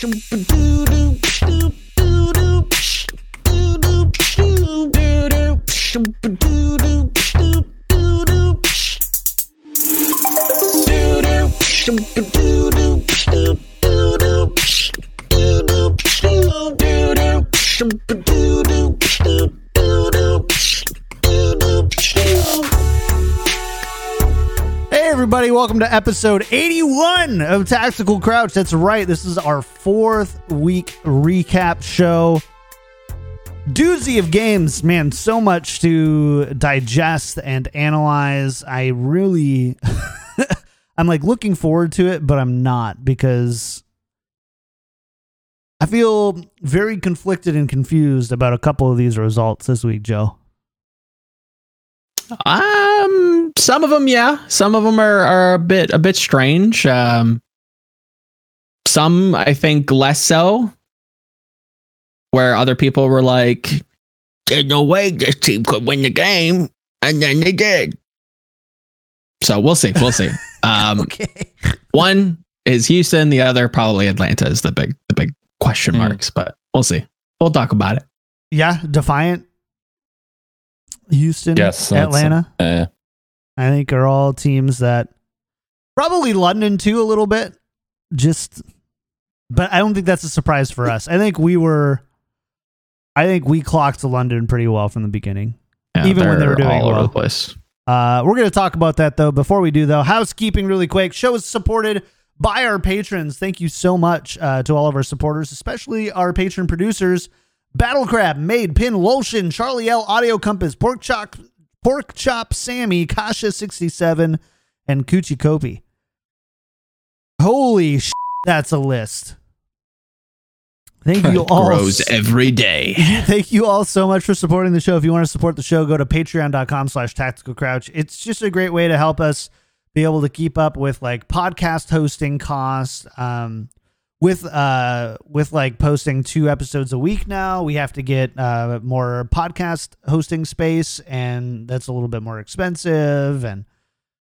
Hey, episode 81 of Tactical Crouch. That's right, this is our fourth week recap show. Doozy of games, man, so much to digest and analyze. I really, I'm like looking forward to it, but I'm not because I feel very conflicted and confused about a couple of these results this week, Joe. Um, some of them, yeah. Some of them are, are a bit a bit strange. Um, some I think less so. Where other people were like, "There's no way this team could win the game," and then they did. So we'll see. We'll see. Um, Okay. one is Houston. The other probably Atlanta is the big the big question Hmm. marks. But we'll see. We'll talk about it. Yeah, Defiant, Houston, Yes, Atlanta. Uh, I think are all teams that probably London too a little bit. Just, but I don't think that's a surprise for us. I think we were, I think we clocked to London pretty well from the beginning. Yeah, Even when they were doing all well. over the place. Uh, we're going to talk about that though. Before we do though, housekeeping really quick. Show is supported by our patrons. Thank you so much uh, to all of our supporters, especially our patron producers. Battle Crab, Made, Pin, Lotion, Charlie L, Audio Compass, Pork Chop, Pork Chop, Sammy, Kasha sixty seven, and Coochie Kopi. Holy sh! That's a list. Thank you all. Grows every day. Thank you all so much for supporting the show. If you want to support the show, go to patreon.com slash tactical crouch. It's just a great way to help us be able to keep up with like podcast hosting costs. Um, with uh with like posting two episodes a week now, we have to get uh more podcast hosting space and that's a little bit more expensive and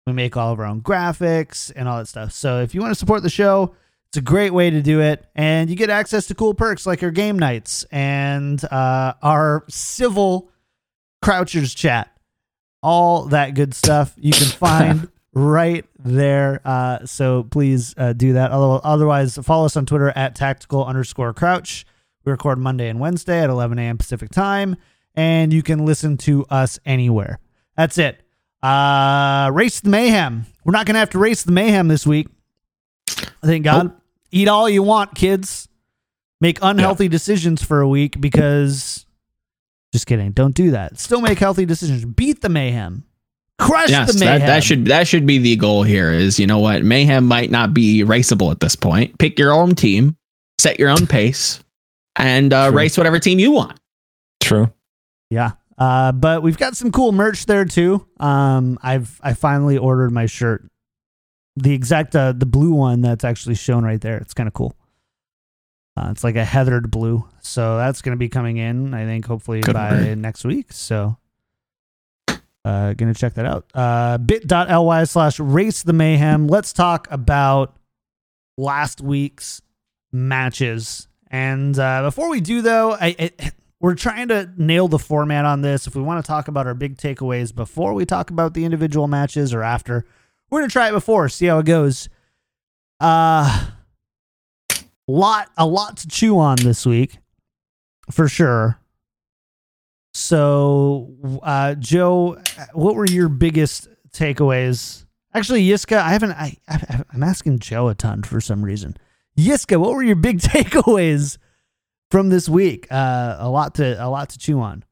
we make all of our own graphics and all that stuff. So if you want to support the show, it's a great way to do it, and you get access to cool perks like our game nights and uh, our civil Crouchers chat. All that good stuff you can find right there. Uh, so please uh, do that. Although otherwise, follow us on Twitter at tactical underscore crouch. We record Monday and Wednesday at 11 a.m. Pacific time, and you can listen to us anywhere. That's it. Uh, race the mayhem. We're not gonna have to race the mayhem this week. Thank God. Eat all you want, kids. Make unhealthy decisions for a week because. Just kidding. Don't do that. Still make healthy decisions. Beat the mayhem. Crush yes, the mayhem. that, that should that should be the goal here. Is you know what mayhem might not be raceable at this point. Pick your own team, set your own pace, and uh, race whatever team you want. true. Yeah. Uh, but we've got some cool merch there too. Um, I've I finally ordered my shirt, the exact uh, the blue one that's actually shown right there. It's kind of cool. Uh, it's like a heathered blue, so that's going to be coming in. I think hopefully Good by word. next week. So, uh, gonna check that out. Uh, bit.ly slash race the mayhem. Let's talk about last week's matches. And uh, before we do, though, I, I we're trying to nail the format on this. If we want to talk about our big takeaways before we talk about the individual matches or after, we're gonna try it before, see how it goes. Uh lot a lot to chew on this week, for sure. So, uh, Joe, what were your biggest takeaways? Actually, Yiska, I haven't. I, I I'm asking Joe a ton for some reason. Yiska, what were your big takeaways from this week? Uh, a lot to a lot to chew on.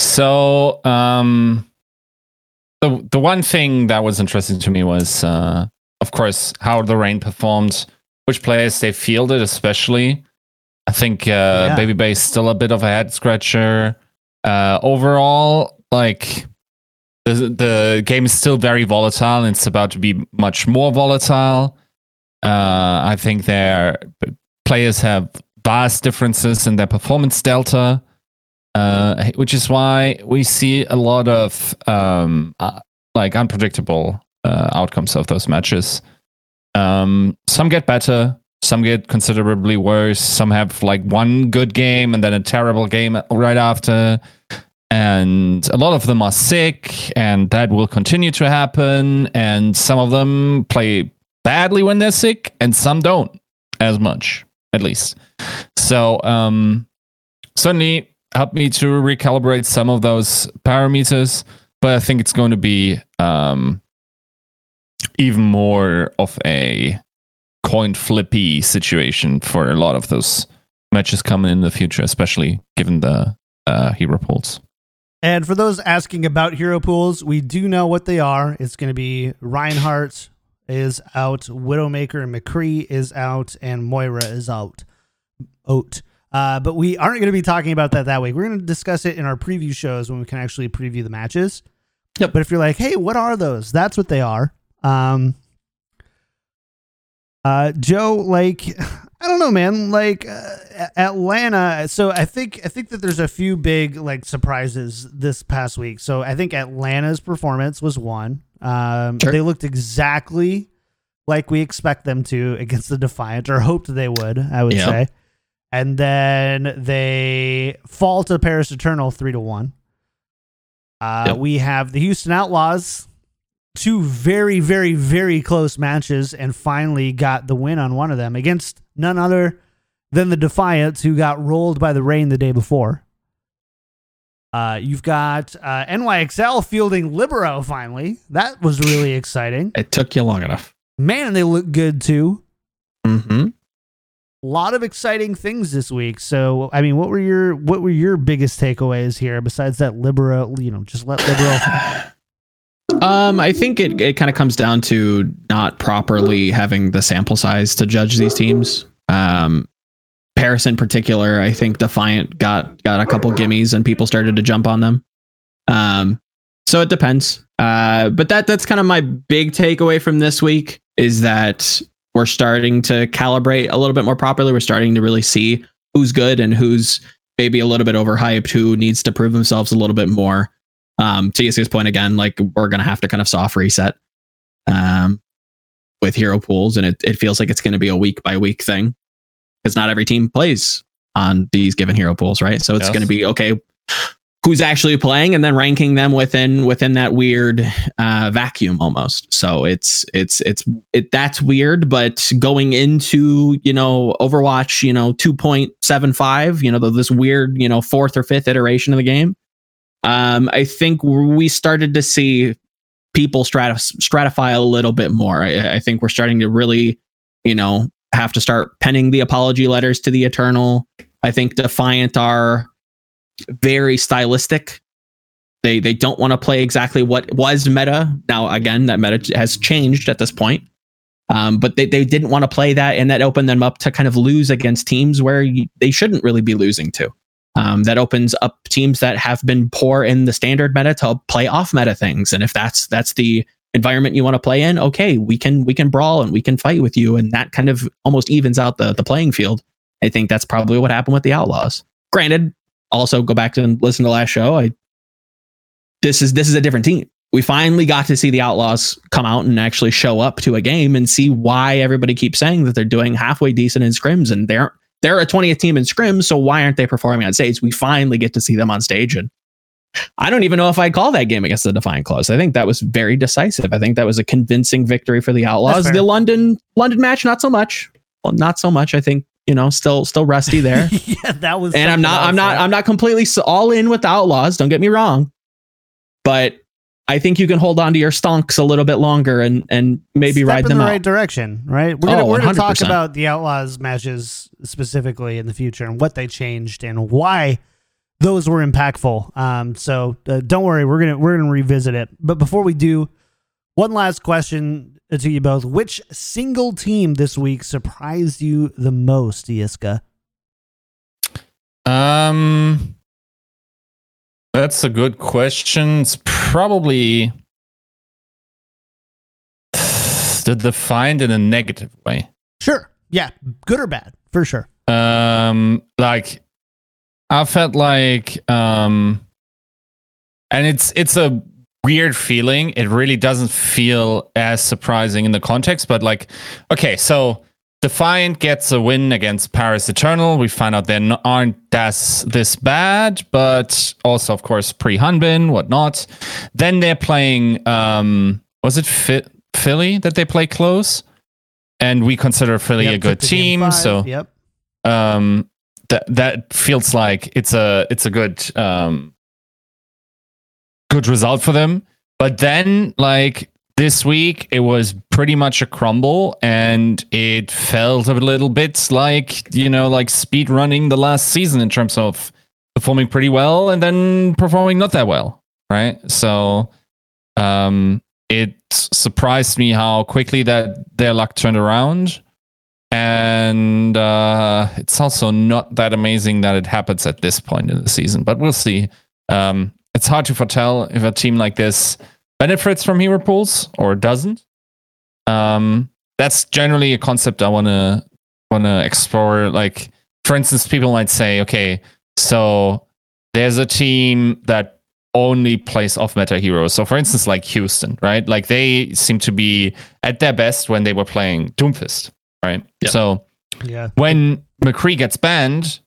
So, um, the the one thing that was interesting to me was, uh, of course, how the Reign performed, which players they fielded, especially. I think uh, Yeah. Baby Bay is still a bit of a head scratcher. Uh, overall, like the the game is still very volatile, and it's about to be much more volatile. Uh, I think their players have vast differences in their performance delta uh, which is why we see a lot of um, uh, like unpredictable uh, outcomes of those matches. Um, some get better, Some get considerably worse. Some have like one good game and then a terrible game right after. And a lot of them are sick, and that will continue to happen. And some of them play badly when they're sick, and some don't as much, at least. So, um, certainly helped me to recalibrate some of those parameters, but I think it's going to be um, even more of a coin flippy situation for a lot of those matches coming in the future, especially given the uh, hero pools. And for those asking about hero pools, we do know what they are. It's going to be Reinhardt is out, Widowmaker and McCree is out, and Moira is out. Out. Uh, but we aren't going to be talking about that that week. We're going to discuss it in our preview shows when we can actually preview the matches. Yep. But if you're like, hey, what are those? That's what they are. Um, uh, Joe, like, I don't know, man. Like uh, Atlanta. So I think I think that there's a few big like surprises this past week. So I think Atlanta's performance was one. Um, Sure. They looked exactly like we expect them to against the Defiant, or hoped they would. I would say. And then they fall to Paris Eternal three to one. Uh, Yep. We have the Houston Outlaws, two very, very, very close matches, and finally got the win on one of them against none other than the Defiants, who got rolled by the Reign the day before. Uh, you've got uh, NYXL fielding Libero finally. That was really exciting. It took you long enough. Man, they look good too. Mm-hmm. A lot of exciting things this week. So, I mean, what were your what were your biggest takeaways here besides that Libero? You know, just let Libero. Um, I think it, it kind of comes down to not properly having the sample size to judge these teams. Um, Paris in particular, I think Defiant got got a couple gimmies and people started to jump on them. Um, so it depends. Uh, but that that's kind of my big takeaway from this week is that we're starting to calibrate a little bit more properly. We're starting to really see who's good and who's maybe a little bit overhyped, who needs to prove themselves a little bit more um to Yasu's point again like we're gonna have to kind of soft reset um with hero pools and it, it feels like it's gonna be a week by week thing. Because not every team plays on these given hero pools right? So it's Yes. gonna be okay who's actually playing and then ranking them within within that weird uh vacuum almost. So it's it's it's it that's weird but going into you know overwatch you know 2.75 you know the, this weird you know fourth or fifth iteration of the game um, I think we started to see people stratif- stratify a little bit more. I, I think we're starting to really, you know, have to start penning the apology letters to the Eternal. I think Defiant are very stylistic. They they don't want to play exactly what was meta. Now again, that meta has changed at this point. Um, but they, they didn't want to play that, and that opened them up to kind of lose against teams where you, they shouldn't really be losing to. Um, that opens up teams that have been poor in the standard meta to play off meta things. And if that's that's the environment you want to play in, okay, we can we can brawl and we can fight with you, and that kind of almost evens out the the playing field. I think that's probably what happened with the Outlaws. Granted, also go back and listen to last show. I this is this is a different team. We finally got to see the Outlaws come out and actually show up to a game and see why everybody keeps saying that they're doing halfway decent in scrims and they're they're a 20th team in scrims, so why aren't they performing on stage? We finally get to see them on stage. And I don't even know if I'd call that game against the Defiant Close. I think that was very decisive. I think that was a convincing victory for the Outlaws. The London London match, not so much. Well, not so much. I think, you know, still still rusty there. yeah, that was. and I'm not I'm not. I'm not completely all in with the Outlaws, don't get me wrong. But I think you can hold on to your stonks a little bit longer and and maybe Step ride in them the out. right direction, right? We're gonna Oh, we're gonna talk about the Outlaws matches specifically in the future and what they changed and why those were impactful. Um, so uh, don't worry, we're gonna we're gonna revisit it. But before we do, one last question to you both: Which single team this week surprised you the most, Iska? Um, that's a good question. It's probably the Defiant in a negative way. Sure, yeah, good or bad, for sure. Um, like I felt like, um, and it's it's a weird feeling. It really doesn't feel as surprising in the context, but like, okay, so Defiant gets a win against Paris Eternal. We find out they aren't as this bad, but also, of course, pre Hanbin, whatnot. Then they're playing, um, was it Fi- Philly that they play close? And we consider Philly Yep, a good took the game team. five, So yep. um, that that feels like it's a it's a good um, good result for them. But then, like this week, it was pretty much a crumble, and it felt a little bit like you know, like speed running the last season in terms of performing pretty well and then performing not that well, right? So, um, it surprised me how quickly that their luck turned around and uh, it's also not that amazing that it happens at this point in the season, but we'll see. Um, it's hard to foretell if a team like this benefits from hero pools or doesn't. Um, that's generally a concept I want to want to explore. Like, for instance, people might say, okay, so there's a team that only plays off meta heroes. So, for instance, like Houston, right? Like they seem to be at their best when they were playing Doomfist, right? So Yeah. when McCree gets banned,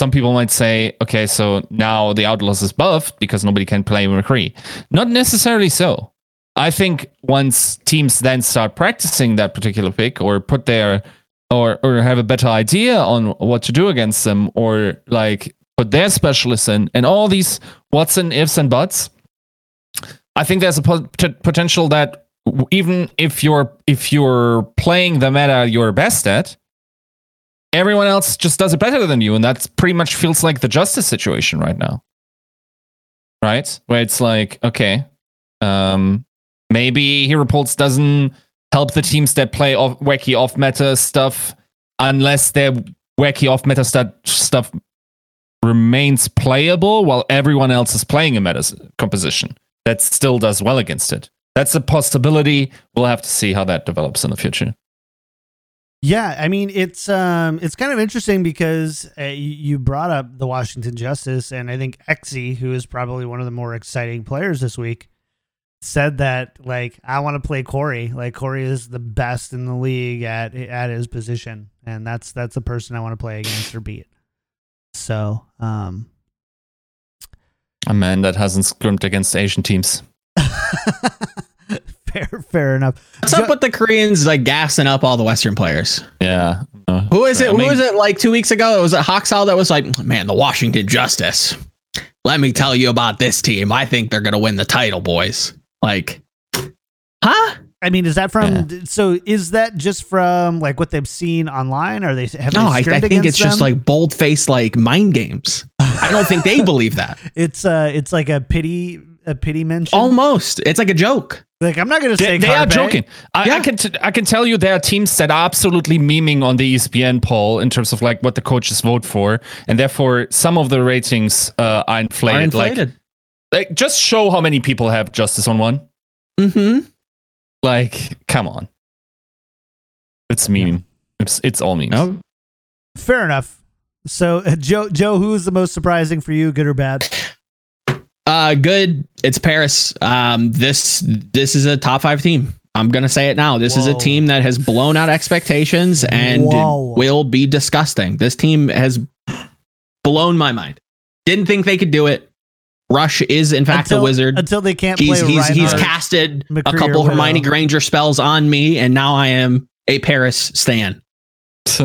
some people might say, okay, so now the Outlaws is buffed because nobody can play McCree. Not necessarily so. I think once teams then start practicing that particular pick or put their or or have a better idea on what to do against them or like put their specialists in and all these what's and ifs and buts, I think there's a pot- potential that even if you're if you're playing the meta you're best at, everyone else just does it better than you, and that pretty much feels like the justice situation right now, right? Where it's like, okay, um, maybe Hero Pools doesn't help the teams that play off wacky off meta stuff unless their wacky off meta stat- stuff remains playable while everyone else is playing a meta composition that still does well against it. That's a possibility. We'll have to see how that develops in the future. Yeah, I mean it's um it's kind of interesting because uh, you, brought up the Washington Justice, and I think Exy, who is probably one of the more exciting players this week, said that like I want to play Corey. Like Corey is the best in the league at at his position, and that's that's the person I want to play against or beat. So, um, A man that hasn't scrimmed against Asian teams. fair fair enough. What's up with the Koreans like gassing up all the Western players? Yeah. Uh, Who is it? I Who was it like two weeks ago? It was a Hawksall that was like, man, the Washington Justice. Let me tell you about this team. I think they're gonna win the title, boys. Like, huh? I mean, is that from? So, is that just from like what they've seen online? Are they have No, they I, I think against it's just like bold faced like mind games. I don't think they believe that. it's uh it's like a pity a pity mention. Almost, it's like a joke. like I'm not gonna say They, they are joking. I, I can t- I can tell you there are teams that are absolutely memeing on the ESPN poll in terms of like what the coaches vote for, and therefore some of the ratings uh, are inflated. Are inflated. like just show how many people have justice on one. mm-hmm. Like, come on, it's meme. It's it's all memes. No, Fair enough. So, uh, Joe, Joe, who is the most surprising for you, good or bad? Uh, good. It's Paris. Um, this this is a top five team. I'm gonna say it now. This is a team that has blown out expectations and Whoa. will be disgusting. This team has blown my mind. Didn't think they could do it. Rush is in fact until, a wizard. until they can't He's play. he's he's casted McCree a couple Hermione Granger spells on me, and now I am a Paris stan.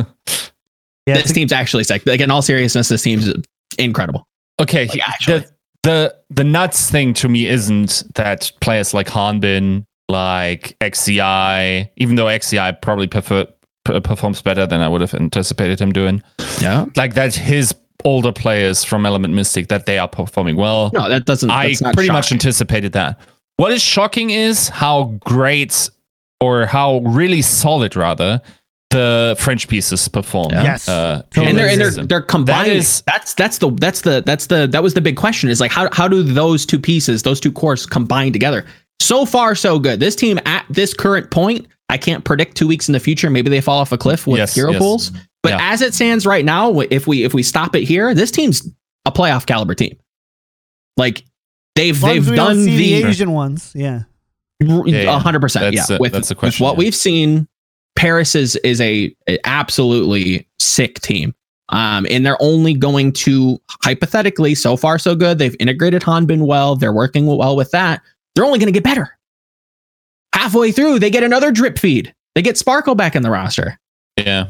Yeah, this it's- team's actually sick. Like in all seriousness, this team's incredible. Okay, Like, actually. the the the nuts thing to me isn't that players like Hanbin, like XCI, even though XCI probably prefer, performs better than I would have anticipated him doing, Yeah. like that his older players from Element Mystic that they are performing well. No, that doesn't. I pretty much anticipated that. What is shocking is how great or how really solid rather the French pieces perform. Yeah. Yes. Uh, Totally. and they're and they're, they're combined. That is- that's that's the that's the that's the that was the big question. Is like how how do those two pieces, those two cores, combine together? So far, so good. This team at this current point, I can't predict two weeks in the future. Maybe they fall off a cliff with Yes, hero yes. pools. But Yeah. as it stands right now, if we if we stop it here, this team's a playoff caliber team. Like they've as long as they've done the the Asian ones. Yeah. Yeah, yeah. a hundred percent. That's Yeah, a- with, that's a with question, what we've seen, Paris is is a, a absolutely sick team. Um, and they're only going to hypothetically, so far so good. They've integrated Hanbin well. They're working well with that. They're only going to get better. Halfway through, they get another drip feed. They get Sparkle back in the roster. Yeah.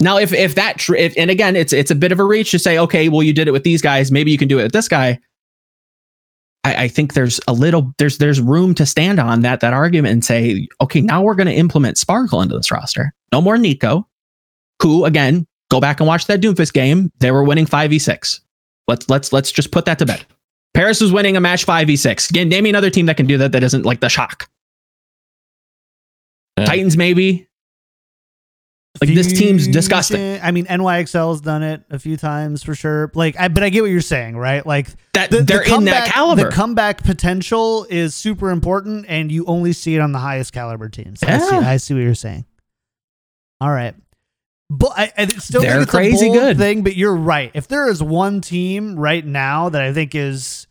Now, if if that tr- if, and again, it's it's a bit of a reach to say, okay, well, you did it with these guys, maybe you can do it with this guy. I, I think there's a little there's there's room to stand on that that argument and say, okay, now we're going to implement Sparkle into this roster. No more Nico, who again, go back and watch that Doomfist game. They were winning five v six. Let's let's let's just put that to bed. Paris was winning a match five v six. Again, name me another team that can do that that isn't like the shock. Yeah. Titans maybe. Like this team's disgusting. I mean, NYXL's done it a few times for sure. Like, I, but I get what you're saying, right? Like, That the, they're the in that comeback- caliber. The comeback potential is super important, and you only see it on the highest caliber teams. I, see, I see what you're saying. All right. But I, I still They're think it's crazy a bold good. thing. But you're right. If there is one team right now that I think is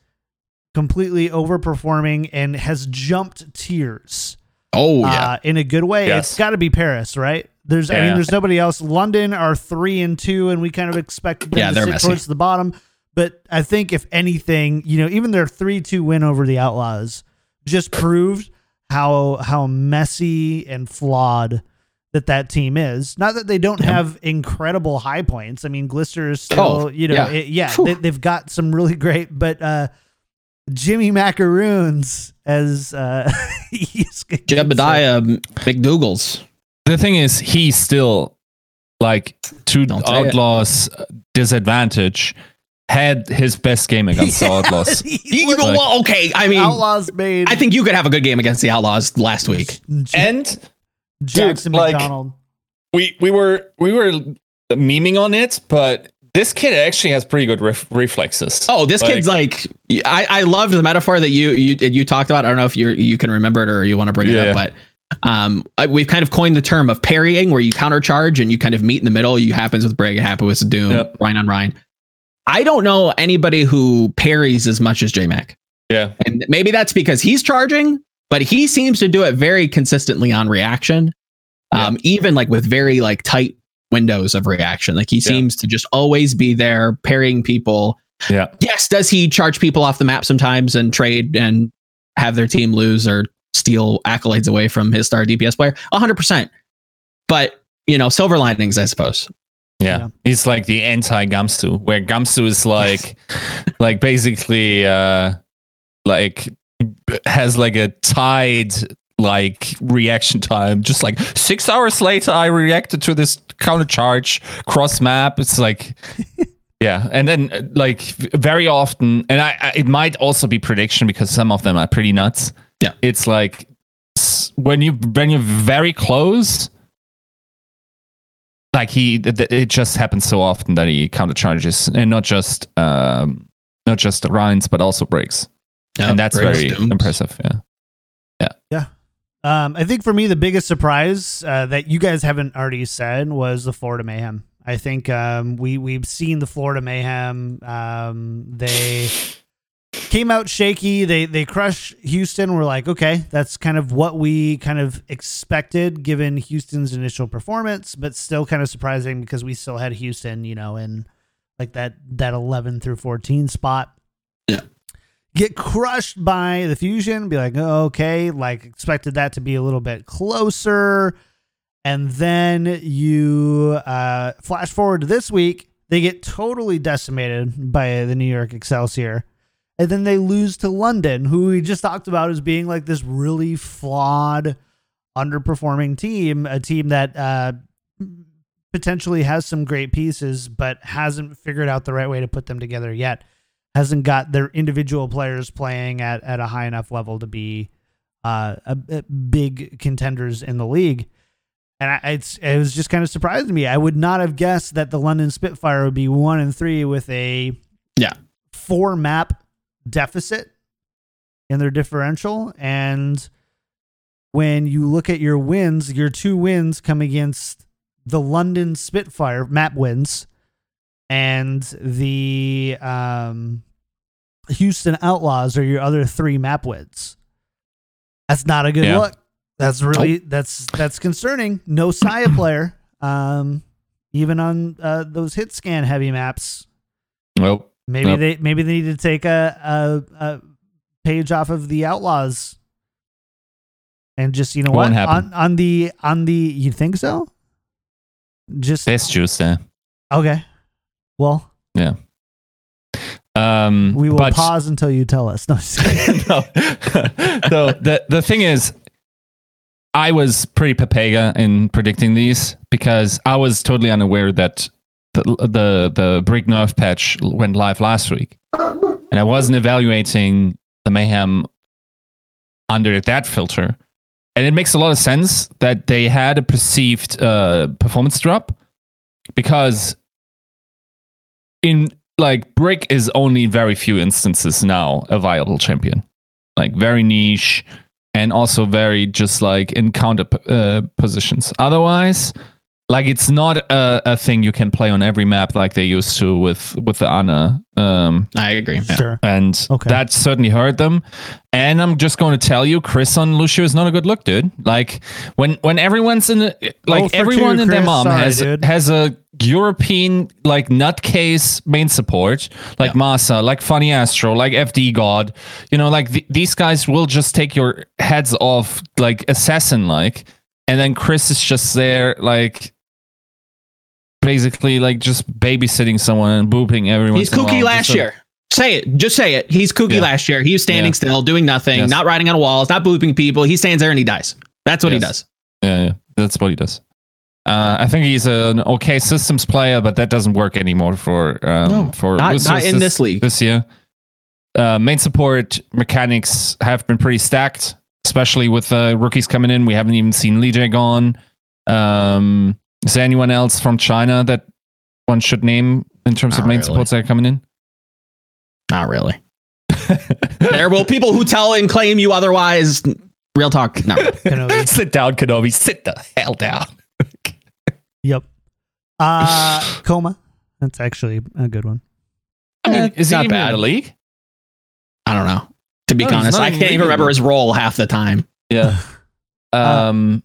completely overperforming and has jumped tiers, oh yeah. uh, in a good way, Yes. it's got to be Paris, right? There's, I mean, there's nobody else. London are three and two, and we kind of expected them Yeah, to sit messy. towards the bottom. But I think if anything, you know, even their three two win over the Outlaws just proved how how messy and flawed that that team is. Not that they don't Yeah. have incredible high points. I mean, Glister is still, Oh, you know, yeah. it- yeah, they, they've got some really great, but uh Jimmy Macaroons as uh he's Jebediah McDougal's. The thing is, he still, like, to Don't it. Outlaws' disadvantage, had his best game against the Outlaws. He You looked- go, well, okay. I mean, Outlaws made I think you could have a good game against the Outlaws last week. J- And Jackson dude, like- McDonald. we we were we were memeing on it, but this kid actually has pretty good ref- reflexes. Oh, this kid's like I, I loved the metaphor that you you you talked about. I don't know if you you can remember it or you want to bring it up, but um, I, we've kind of coined the term of parrying, where you countercharge and you kind of meet in the middle. You happens with Brig, it happens with Doom, Yep. Rein on Rein. I don't know anybody who parries as much as JMac, yeah, and maybe that's because he's charging, but he seems to do it very consistently on reaction, um, even like with very like tight windows of reaction. Like he seems to just always be there parrying people yeah, yes, does he charge people off the map sometimes and trade and have their team lose or steal accolades away from his star DPS player? 100%. But, you know, silver linings, I suppose. yeah. Yeah. He's like the anti Gamsu, where Gamsu is like, like basically, uh, like has like a tied like reaction time. Just like six hours later, I reacted to this counter charge cross map. It's like. Yeah, and then like very often, and I, I it might also be prediction because some of them are pretty nuts. Yeah. it's like when you when you're very close, like he th- th- it just happens so often that he counter charges and not just um not just the Reins but also breaks, and that's very impressive. Yeah. Yeah. Yeah, Um, I think for me, the biggest surprise uh, that you guys haven't already said was the Florida Mayhem. I think um, we we've seen the Florida Mayhem. Um, they came out shaky. They they crushed Houston. We're like, okay, that's kind of what we kind of expected given Houston's initial performance, but still kind of surprising because we still had Houston, you know, in like that that eleven through fourteen spot. Yeah. Get crushed by the fusion, be like, oh, okay, like expected that to be a little bit closer. And then you uh, flash forward to this week, they get totally decimated by the New York Excelsior. And then they lose to London, who we just talked about as being like this really flawed, underperforming team, a team that uh, potentially has some great pieces, but hasn't figured out the right way to put them together yet. Hasn't got their individual players playing at, at a high enough level to be uh, a, a big contenders in the league. And I, it's it was just kind of surprising to me. I would not have guessed that the London Spitfire would be one and three with a Yeah. four map deficit in their differential. And when you look at your wins, your two wins come against the London Spitfire map wins and the um, Houston Outlaws are your other three map wins. That's not a good Yeah. look. That's really that's that's concerning. No Sayaplayer. Um, even on uh, those hit scan heavy maps. Nope. Maybe Nope. they maybe they need to take a, a, a page off of the outlaws and just you know Won't what happen. on on the on the you think so? Just There's juice okay. Well, Yeah. Um, we will but- pause until you tell us. No, no. so the the thing is, I was pretty papega in predicting these because I was totally unaware that the the the Nerf patch went live last week, and I wasn't evaluating the mayhem under that filter. And it makes a lot of sense that they had a perceived uh, performance drop because in like Brig is only very few instances now a viable champion, like very niche and also very just like in counter uh, positions. Otherwise, like it's not a, a thing you can play on every map like they used to with with the Ana. Um, I agree. Yeah. sure. and Okay. that certainly hurt them. And I'm just going to tell you, Kris on Lucio is not a good look, dude. Like when when everyone's in, the, like Oh, everyone two, in their mom Sorry, has dude. has a European like nutcase main support, like Masa, like Funny Astro, like FD God. You know, like th- these guys will just take your heads off, like assassin, like. And then Kris is just there, like. Basically, like just babysitting someone and booping everyone. He's kooky last year. Say it. Just say it. He's kooky Yeah. last year. He was standing Yeah. still, doing nothing, Yes. not riding on walls, not booping people. He stands there and he dies. That's what he does. Yeah, yeah, that's what he does. Uh, I think he's an okay systems player, but that doesn't work anymore for um, No, for not- not in this league. this year. Uh, main support mechanics have been pretty stacked, especially with uh, rookies coming in. We haven't even seen Leejaegon. Um, is there anyone else from China that one should name in terms of main really. supports that are coming in? Not really. there will people who tell and claim you otherwise. Real talk. No. Kenobi. Sit down, Kenobi. Sit the hell down. Yep. Uh, coma. That's actually a good one. I mean, is he not even in bad. the league? I don't know. To be No, honest, I can't even remember his role half the time. Yeah. Uh, Um,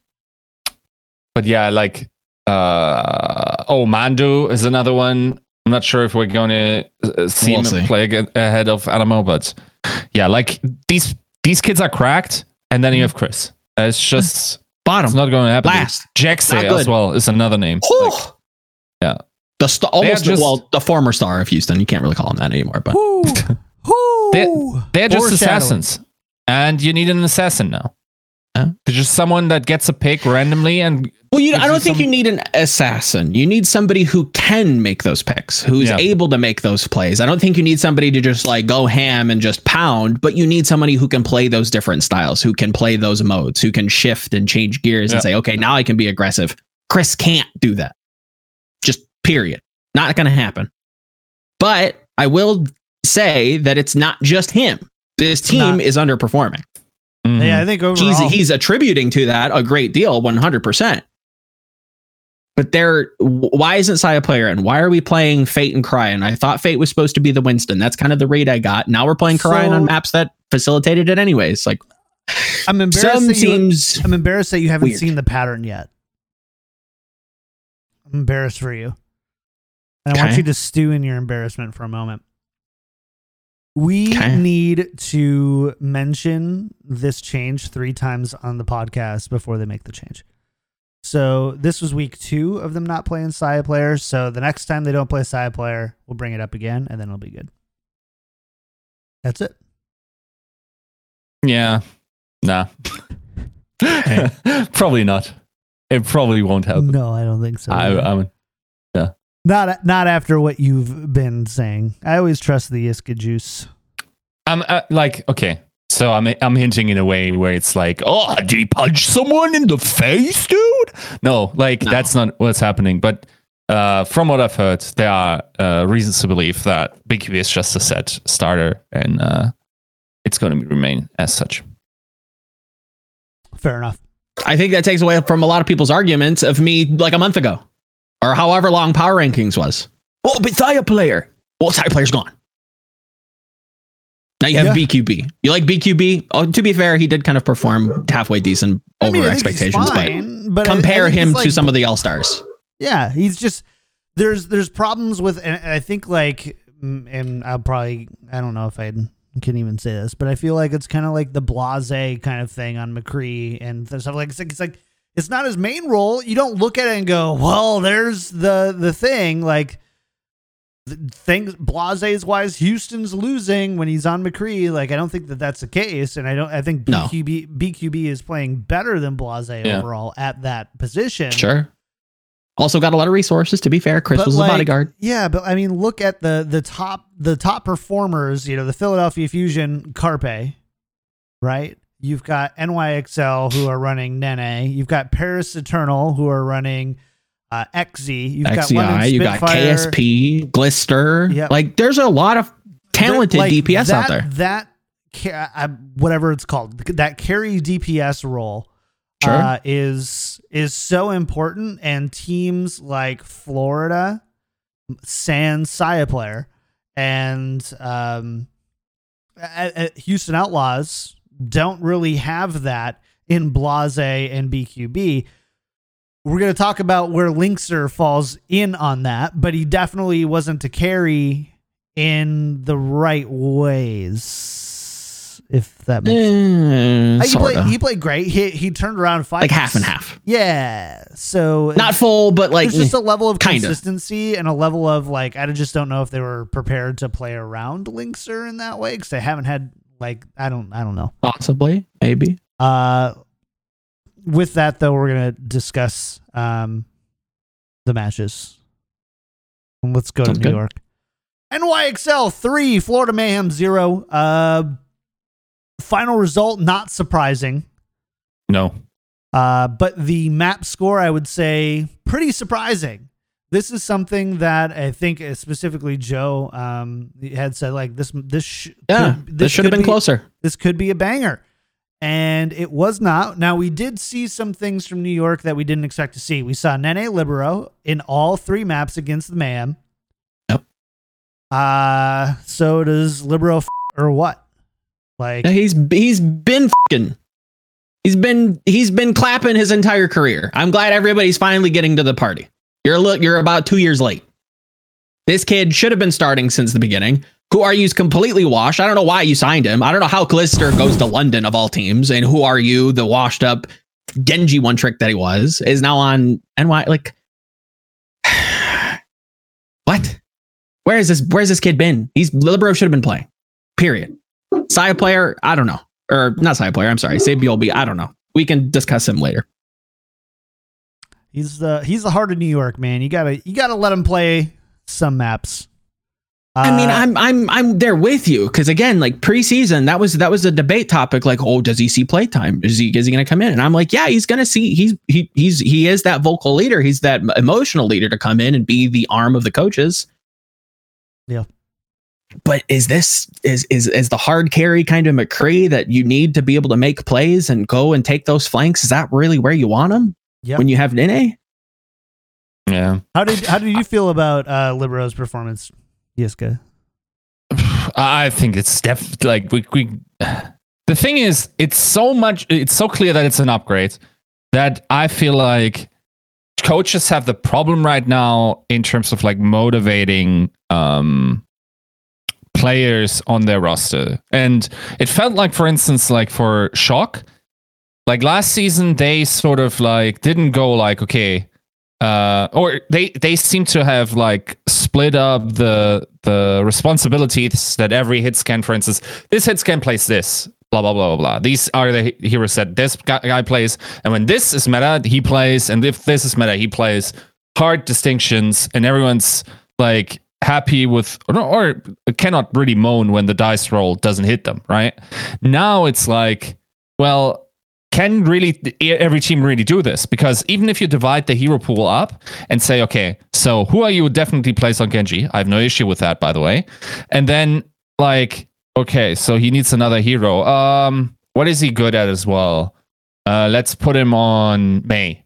but yeah, like uh, oh, Mandu is another one. I'm not sure if we're going to uh, see We'll him see. play ahead of Alamo, but yeah, like these these kids are cracked, and then you have Kris. Uh, It's just bottom. it's Bottom. not going to happen. Last. Jaxe as well is another name. Like, yeah. The st- almost just- well, the former star of Houston. You can't really call him that anymore, but Whoo, whoo. they're just assassins, and you need an assassin now. Huh? There's just someone that gets a pick randomly and Well, you, I don't think some- you need an assassin. You need somebody who can make those picks, who's Yeah. able to make those plays. I don't think you need somebody to just like go ham and just pound, but you need somebody who can play those different styles, who can play those modes, who can shift and change gears Yeah. and say, okay, now I can be aggressive. Kris can't do that. Just period. Not going to happen. But I will say that it's not just him. This team is underperforming. Mhm. Yeah, I think overall. He's he's attributing to that a great deal, one hundred percent. But there, why isn't Sayaplayer and why are we playing Fate and Cryon? I thought Fate was supposed to be the Winston. That's kind of the rate I got. Now we're playing Cryon So- on maps that facilitated it anyways. Like I'm embarrassed. That you, I'm embarrassed that you haven't weird. seen the pattern yet. I'm embarrassed for you. And I want you to stew in your embarrassment for a moment. We Okay. need to mention this change three times on the podcast before they make the change. So this was week two of them not playing Sayaplayer. So the next time they don't play Sayaplayer, we'll bring it up again and then it'll be good. That's it. Yeah. Nah. probably not. It probably won't happen. No, I don't think so. I, I'm, Not not after what you've been saying. I always trust the Iska juice. I'm uh, like, okay. So I'm I'm hinting in a way where it's like, oh, did he punch someone in the face, dude? No, like No. that's not what's happening. But uh, from what I've heard, there are uh, reasons to believe that BQB is just a set starter, and uh, it's going to remain as such. Fair enough. I think that takes away from a lot of people's arguments of me like a month ago or however long Power Rankings was. Oh, but Sayaplayer. Well, Sayaplayer's gone. Now you have Yeah. BQB. You like BQB? Oh, to be fair, he did kind of perform halfway decent over I he's expectations, but fine, but I- I compare him he's, to some of the all stars. Yeah, he's just there's there's problems with, and I think like, and I'll probably I don't know if I can even say this, but I feel like it's kind of like the blase kind of thing on McCree and stuff like it's like it's like it's not his main role. You don't look at it and go, well, there's the the thing like. Things blase wise, Houston's losing when he's on McCree. Like I don't think that that's the case, and I don't. I think No. BQB BQB is playing better than Blase Yeah. overall at that position. Sure. Also got a lot of resources. To be fair, Chris But, was like, the bodyguard. Yeah, but I mean, look at the the top the top performers. You know, the Philadelphia Fusion, Carpe, right? You've got NYXL who are running Nenne. You've got Paris Eternal who are running uh, XZ. You've got London XCI, you got KSP, Glister. Yep. Like, there's a lot of talented Like, DPS that, out there. That uh, whatever it's called, that carry DPS role Sure. uh, is is so important, and teams like Florida, Sans Sayaplayer, and um, at, at Houston Outlaws don't really have that in Blase and BQB. We're going to talk about where Linkzr falls in on that, but he definitely wasn't to carry in the right ways. If that makes Eh, Uh, he, played, he played great. He he turned around five like half and half. Yeah. So Not full, but like there's just a level of kinda. consistency and a level of like I just don't know if they were prepared to play around Linkzr in that way because they haven't had like I don't I don't know. possibly, maybe. Uh, with that though, we're gonna discuss um the matches. And Let's go Sounds to New good. York. NYXL three, Florida Mayhem zero. Uh, final result not surprising. No. Uh, but the map score, I would say, pretty surprising. This is something that I think uh, specifically Joe um, had said like this. This sh- Yeah, could- this should have been be- closer. This could be a banger, and it was not. Now we did see some things from New York that we didn't expect to see. We saw Nenne Libero in all three maps against the Mayhem. Yep. Uh so does Libero f- or what? Like Yeah, he's he's been fucking. He's been he's been clapping his entire career. I'm glad everybody's finally getting to the party. You're look you're about two years late. This kid should have been starting since the beginning. Who are you's completely washed. I don't know why you signed him. I don't know how Glister goes to London of all teams. And WhoRU, the washed up Genji one trick that he was, is now on NY. Like, what? Where is this? Where's this kid been? He's Libero should have been playing. Period. Side player, I don't know. Or not side player, I'm sorry. BLB, I don't know. We can discuss him later. He's the he's the heart of New York, man. You gotta you gotta let him play some maps. I mean, Uh, I'm I'm I'm there with you because again, like preseason, that was that was a debate topic. Like, oh, does he see playtime? Is he is he going to come in? And I'm like, yeah, he's going to see. He's he he's he is that vocal leader. He's that emotional leader to come in and be the arm of the coaches. Yeah. But is this is is is the hard carry kind of McCree that you need to be able to make plays and go and take those flanks? Is that really where you want him Yep. when you have Nenne? Yeah. how did how did you feel about uh Libero's performance, Yiska? I think it's def like we we. The thing is, it's so much. It's so clear that it's an upgrade that I feel like coaches have the problem right now in terms of like motivating um players on their roster. And it felt like, for instance, like for Shock, like last season, they sort of like didn't go like, okay, uh, or they they seem to have like split up the the responsibilities that every hit scan, for instance, this hit scan plays this, blah blah blah blah blah. These are the heroes that this guy, plays, and when this is meta, he plays, and if this is meta, he plays. Hard distinctions, and everyone's like happy with or, or cannot really moan when the dice roll doesn't hit them. Right now, it's like, well, can really every team really do this? Because even if you divide the hero pool up and say, okay, so who are you definitely place on Genji? I have no issue with that, by the way. And then like, okay, so he needs another hero. Um, what is he good at as well? Uh, let's put him on May.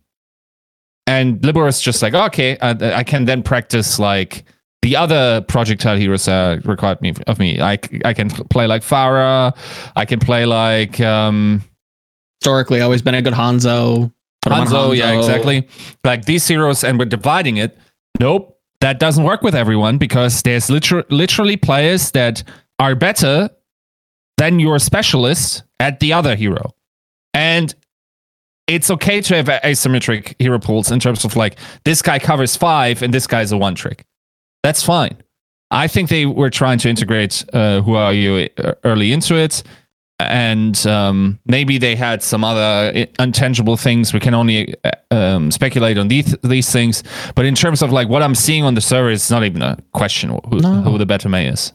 And Libero is just like, okay, I, I can then practice like the other projectile heroes uh, required me of me. I, I can play like Pharah. I can play like um, historically always been a good Hanzo. Hanzo, Hanzo, yeah, exactly. Like these heroes, and we're dividing it. Nope, that doesn't work with everyone because there's liter- literally players that are better than your specialist at the other hero. And it's okay to have asymmetric hero pools in terms of like this guy covers five and this guy's a one trick. That's fine. I think they were trying to integrate uh, WhoRU uh, early into it, and um, maybe they had some other intangible things. We can only uh, um, speculate on these these things. But in terms of like what I'm seeing on the server, it's not even a question who, no. who the better May is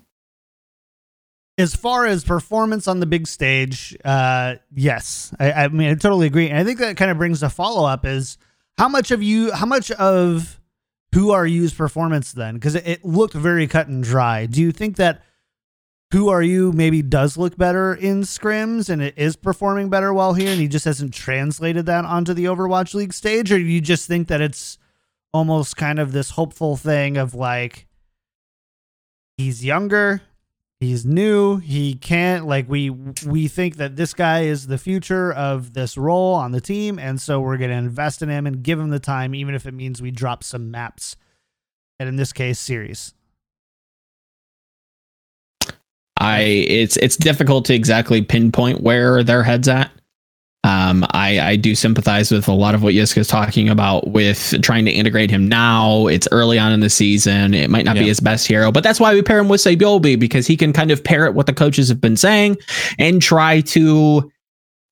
as far as performance on the big stage, uh, yes, I, I mean I totally agree, and I think that kind of brings a follow up is how much of you, how much of WhoRU's performance then? Because it, it looked very cut and dry. Do you think that WhoRU maybe does look better in scrims and it is performing better while here, and he just hasn't translated that onto the Overwatch League stage, or you just think that it's almost kind of this hopeful thing of like he's younger he's new he can't like we we think that this guy is the future of this role on the team and so we're going to invest in him and give him the time even if it means we drop some maps and in this case series i it's it's difficult to exactly pinpoint where their heads at um, I, I do sympathize with a lot of what Yiska is talking about with trying to integrate him now. It's early on in the season. It might not yeah. be his best hero, but that's why we pair him with Saebyeolbe because he can kind of parrot what the coaches have been saying and try to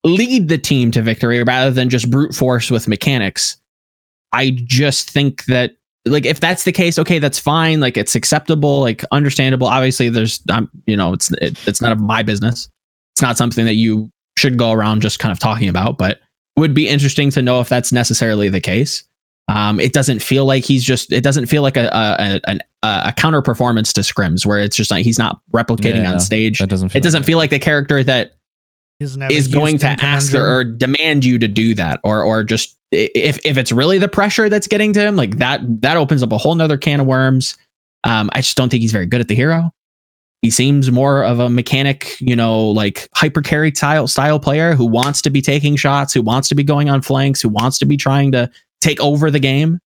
lead the team to victory rather than just brute force with mechanics. I just think that like if that's the case okay that's fine like it's acceptable like understandable obviously there's um, you know it's it, it's none of my business it's not something that you should go around just kind of talking about, but would be interesting to know if that's necessarily the case. Um, it doesn't feel like he's just. It doesn't feel like a a, a, a counter performance to scrims where it's just like he's not replicating yeah, on stage. That doesn't. it doesn't like feel like the character that is going to ask or, or demand you to do that, or or just if if it's really the pressure that's getting to him, like that that opens up a whole nother can of worms. Um, I just don't think he's very good at the hero. He seems more of a mechanic, you know, like hyper carry style style player who wants to be taking shots, who wants to be going on flanks, who wants to be trying to take over the game.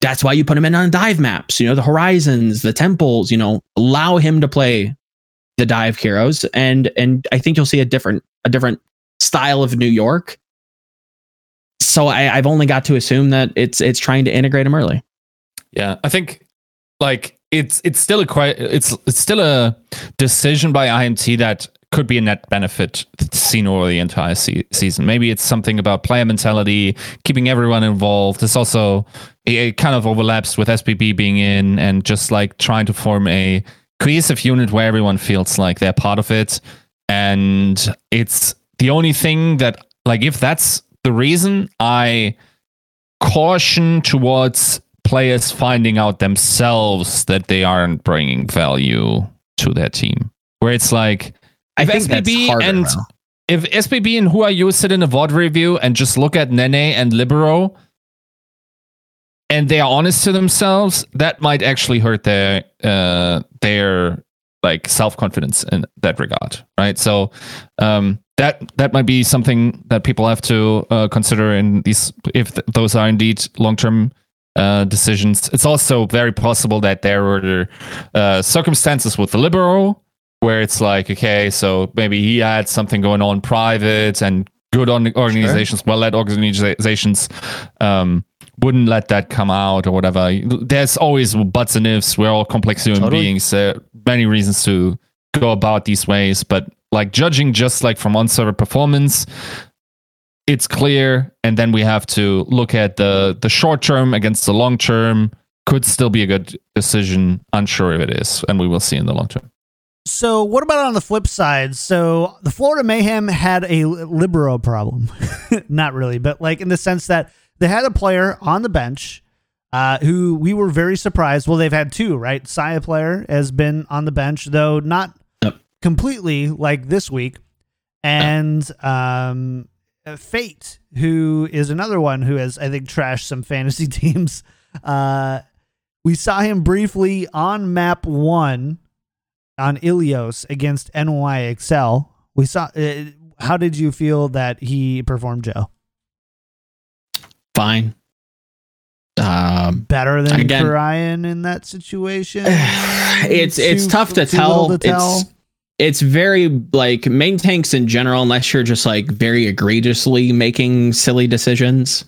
That's why you put him in on dive maps, you know, the horizons, the temples, you know, allow him to play the dive heroes. And and I think you'll see a different a different style of New York. So I, I've only got to assume that it's it's trying to integrate them early. Yeah, I think like it's it's still a quite it's it's still a decision by IMT that could be a net benefit seen over the entire se- season. Maybe it's something about player mentality, keeping everyone involved. It's also it kind of overlaps with SBB being in and just like trying to form a cohesive unit where everyone feels like they're part of it. And it's the only thing that like if that's the reason I caution towards players finding out themselves that they aren't bringing value to their team. Where it's like, I think SBB harder, and bro. if SBB and WhoRU sit in a VOD review and just look at Nenne and Libero and they are honest to themselves, that might actually hurt their uh, their like self confidence in that regard, right? So um, that that might be something that people have to uh, consider in these if th- those are indeed long term uh, decisions. It's also very possible that there were uh, circumstances with the Libero where it's like, okay, so maybe he had something going on private and good on organizations, sure. well led organizations um, wouldn't let that come out or whatever. There's always buts and ifs. We're all complex human totally. beings. There many reasons to go about these ways, but like judging just like from on server performance, it's clear and then we have to look at the the short term against the long term could still be a good decision unsure if it is and we will see in the long term so what about on the flip side so the florida mayhem had a libero problem not really but like in the sense that they had a player on the bench uh, who we were very surprised well they've had two right Sayaplayer has been on the bench though not yep. completely like this week and um Fate, who is another one who has, I think, trashed some fantasy teams, uh, We saw him briefly on map one on Ilios against NYXL. We saw. Uh, how did you feel that he performed, Joe? Fine. Um, Better than Again- Ryan in that situation. it's it's Too- tough to tell. to tell? It's it's very like main tanks in general, unless you're just like very egregiously making silly decisions.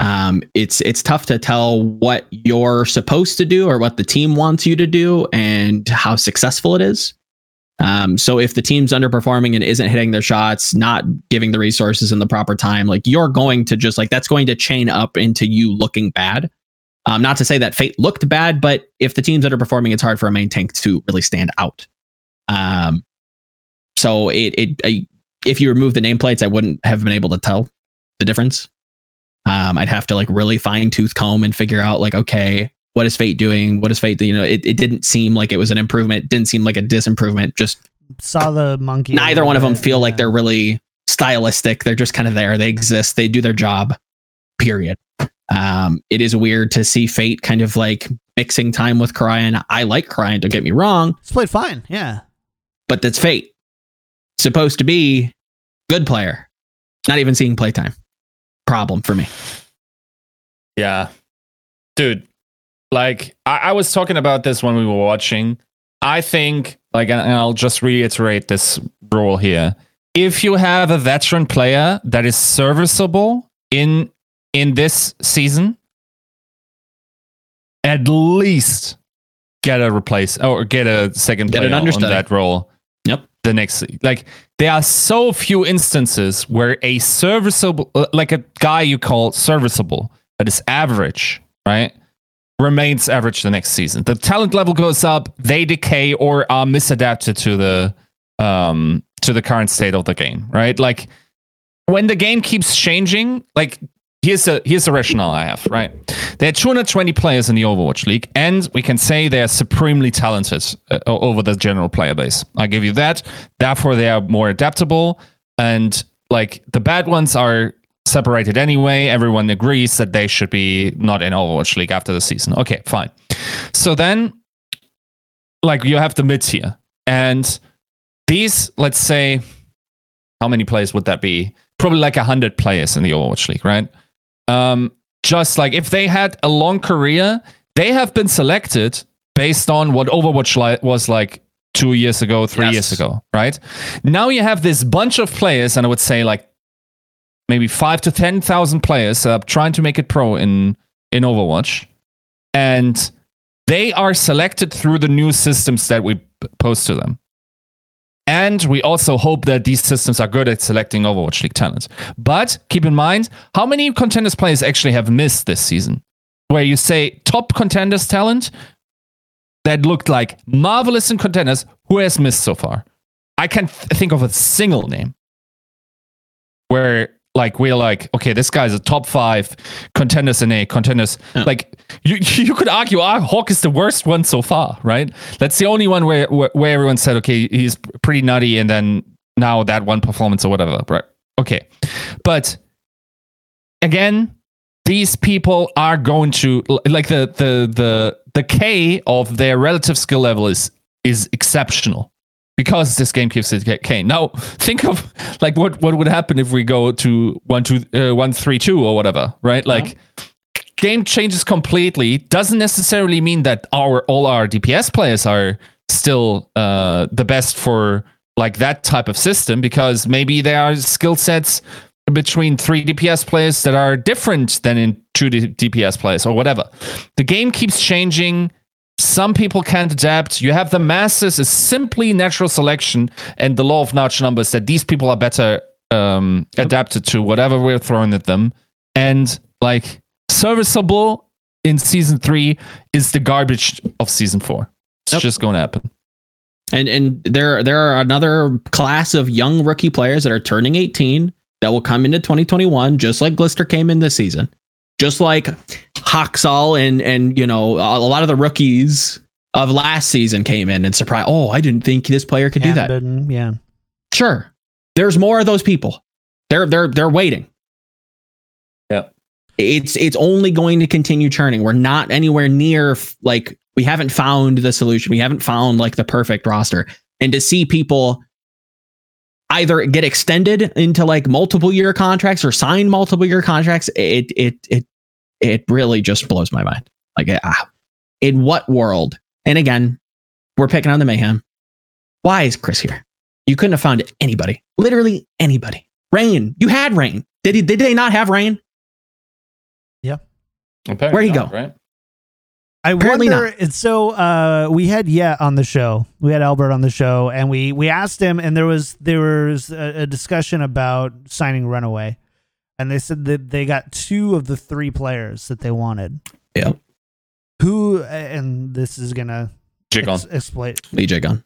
Um, it's it's tough to tell what you're supposed to do or what the team wants you to do and how successful it is. Um, so if the team's underperforming and isn't hitting their shots, not giving the resources in the proper time, like you're going to just like that's going to chain up into you looking bad. Um, not to say that Fate looked bad, but if the team's underperforming, it's hard for a main tank to really stand out. Um, so it it I, if you remove the nameplates, I wouldn't have been able to tell the difference. Um, I'd have to like really fine tooth comb and figure out like, okay, what is Fate doing? What is Fate? You know, it, it didn't seem like it was an improvement. It didn't seem like a disimprovement. Just saw the monkey. neither one of them bit, feel like they're really stylistic. They're just kind of there. They exist. They do their job. Period. Um, it is weird to see Fate kind of like mixing time with Cryan. I like Cryan. Don't get me wrong, It's played fine. Yeah. but that's Fate. Supposed to be good player. Not even seeing playtime. Problem for me. Yeah. Dude, like I, I was talking about this when we were watching. I think, like, and I'll just reiterate this rule here. If you have a veteran player that is serviceable in in this season, at least get a replace or get a second Get player on that role. Yep. The next like there are so few instances where a serviceable like a guy you call serviceable that is average, right? Remains average the next season. The talent level goes up, they decay or are misadapted to the um to the current state of the game, right? Like when the game keeps changing, like here's a here's the rationale I have, right? There are 220 players in the Overwatch League, and we can say they are supremely talented uh, over the general player base. I give you that. Therefore, they are more adaptable, and like the bad ones are separated anyway. Everyone agrees that they should be not in Overwatch League after the season. Okay, fine. So then, like you have the mid tier, and these, let's say, how many players would that be? Probably like hundred players in the Overwatch League, right? Um, just like if they had a long career, they have been selected based on what Overwatch li- was like two years ago, three Yes. years ago, right? Now you have this bunch of players, and I would say like maybe five to ten thousand players uh, trying to make it pro in in Overwatch, and they are selected through the new systems that we post to them. And we also hope that these systems are good at selecting Overwatch League talent. But keep in mind, how many contenders players actually have missed this season? Where you say top contenders talent that looked like marvelous in contenders, who has missed so far? I can't th- think of a single name where like we're like, okay, this guy's a top five contenders in a contenders. Yeah. Like you, you could argue, ah, Hawk is the worst one so far, right? That's the only one where where, where everyone said, okay, he's pretty nutty, and then now that one performance or whatever, right? Okay, but again, these people are going to like the the the the K of their relative skill level is is exceptional because this game keeps it K. Now think of like what what would happen if we go to one two uh, one three two or whatever, right? Like game changes completely. Doesn't necessarily mean that our all our DPS players are still uh, the best for like that type of system because maybe there are skill sets between three DPS players that are different than in two D- DPS players or whatever. The game keeps changing. Some people can't adapt. You have the masses is simply natural selection and the law of large numbers that these people are better um, adapted to whatever we're throwing at them. And like serviceable in season three is the garbage of season four. It's Yep. just going to happen. And and there there are another class of young rookie players that are turning 18 that will come into 2021, just like Glister came in this season. Just like Hoxall and and you know a lot of the rookies of last season came in and surprised. Oh, I didn't think this player could do that. Yeah. Sure, there's more of those people. They're they're they're waiting. Yeah, It's it's only going to continue churning. We're not anywhere near like we haven't found the solution. We haven't found like the perfect roster. And to see people either get extended into like multiple year contracts or sign multiple year contracts, it it it it really just blows my mind. Like ah, in what world? And again, we're picking on the mayhem. Why is Kris here? You couldn't have found anybody. Literally anybody. Rain. You had rain. Did he did they not have rain? Yeah. Apparently Where'd he not, go? Right? I Apparently wonder. not. It's so uh, we had Yet on the show. We had Albert on the show, and we we asked him, and there was there was a, a discussion about signing Runaway, and they said that they got two of the three players that they wanted. Yeah. Who and this is gonna Jigon. ex- exploit. Leejaegon.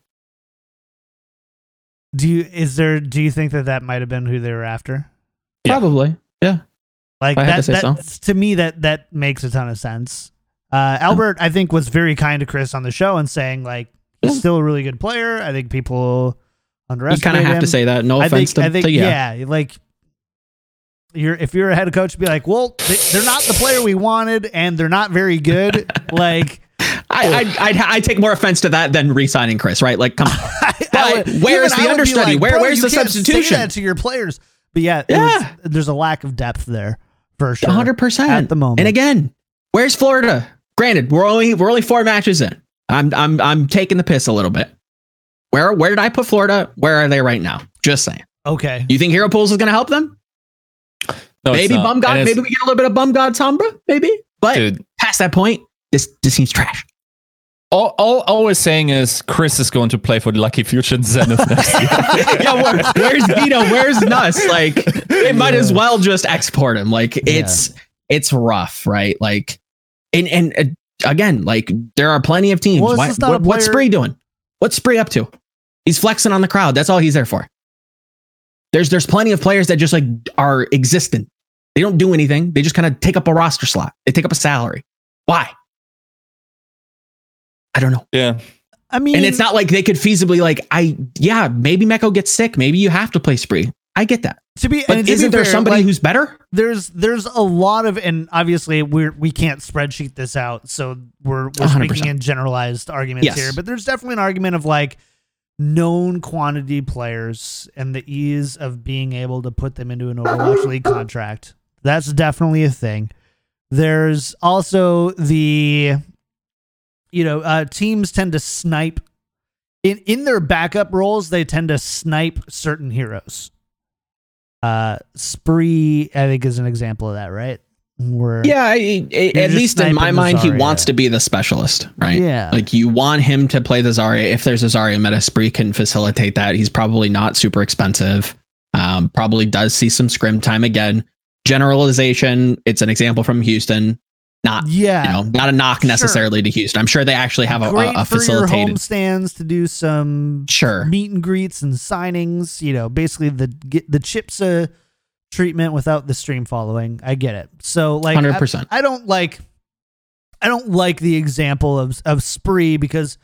Do you is there? Do you think that that might have been who they were after? Yeah. Probably. Yeah. Like that, to that so. to me that that makes a ton of sense. Uh, Albert, I think, was very kind to Kris on the show and saying like he's Yeah. still a really good player. I think people underestimate. Him. You underestimate kind of have him. to say that. No I offense think, to, I think to yeah. yeah. like you're if you're a head coach, be like, well, they, they're not the player we wanted, and they're not very good. like, I, oh. I'd, I'd, I'd take more offense to that than re-signing Kris, right? Like, come on. But where's the I understudy? like, Where- where's the substitution? to your players? But yeah, was- Yeah. there's a lack of depth there for sure. hundred percent at the moment. And again, where's Florida? Granted, we're only we're only four matches in. I'm I'm I'm taking the piss a little bit. Where where did I put Florida? Where are they right now? Just saying. Okay, You think Hero Pools is going to help them? No, maybe. Bum God. Maybe we get a little bit of Bum God Sombra. Maybe, but dude. past that point, this this seems trash. All, all, all we're saying is Kris is going to play for the Lucky Future in Zenith next year. yeah, where, where's Vito? Where's Nuss? Like, they might as well just export him. Like, it's it's rough, right? Like, and and uh, again, like there are plenty of teams. Well, Why- is not a what, what's Spree doing? What's Spree up to? He's flexing on the crowd. That's all he's there for. There's there's plenty of players that just like are existent. They don't do anything. They just kind of take up a roster slot. They take up a salary. Why? I don't know. yeah. I mean, And it's not like they could feasibly like I yeah maybe Meko gets sick maybe you have to play Spree I get that to be. but and to isn't there fair, somebody like, who's better there's there's a lot of and obviously we're we can't spreadsheet this out so we're we're 100%. speaking in generalized arguments Yes. here but there's definitely an argument of like known quantity players and the ease of being able to put them into an Overwatch League contract. That's definitely a thing. There's also the you know uh teams tend to snipe. In in their backup roles they tend to snipe certain heroes. Uh spree i think is an example of that right where yeah I, I- at least in my mind he wants to be the specialist right? Yeah. Like you want him to play the Zarya if there's a Zarya meta Spree can facilitate that. He's probably not super expensive. Um probably does see some scrim time again. Generalization it's an example from Houston. Not yeah. you know not a knock Sure. necessarily to Houston. I'm sure they actually have a, great a, a facilitated home stands to do some sure. meet and greets and signings you know basically the get the chipsa treatment without the stream following i get it so like 100%. I, don't like i don't like the example of of spree because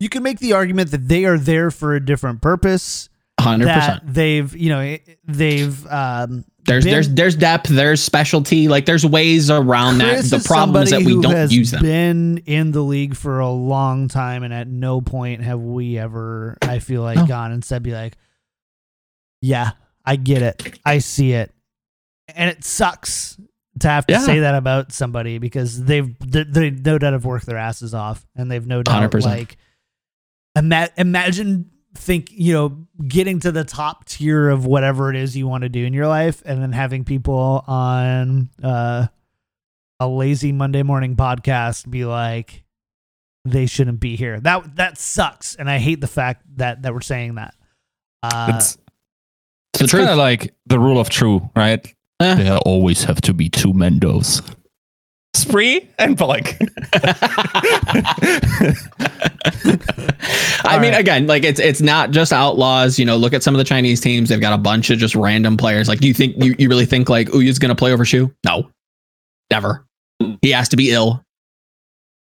you can make the argument that they are there for a different purpose 100% that they've you know they've um There's been- there's there's depth, there's specialty, like there's ways around that. Kris The is problem is that we don't has use them. Been in the league for a long time, and at no point have we ever, I feel like, gone and said, "Be like, yeah, I get it, I see it," and it sucks to have to Yeah. say that about somebody because they've they, they no doubt have worked their asses off, and they've no doubt 100%. like ima- imagine think you know getting to the top tier of whatever it is you want to do in your life and then having people on uh a lazy monday morning podcast be like they shouldn't be here. That that sucks. And i hate the fact that that we're saying that. Uh It's, It's the it's kind truth. of like the rule of true, right? Eh. There always have to be two Mendos. Spree and Pollock. I mean, right. again, like it's it's not just outlaws. You know, look at some of the Chinese teams; they've got a bunch of just random players. Like, do you think you, you really think like Uyu's going to play over Shu? No, never. He has to be ill,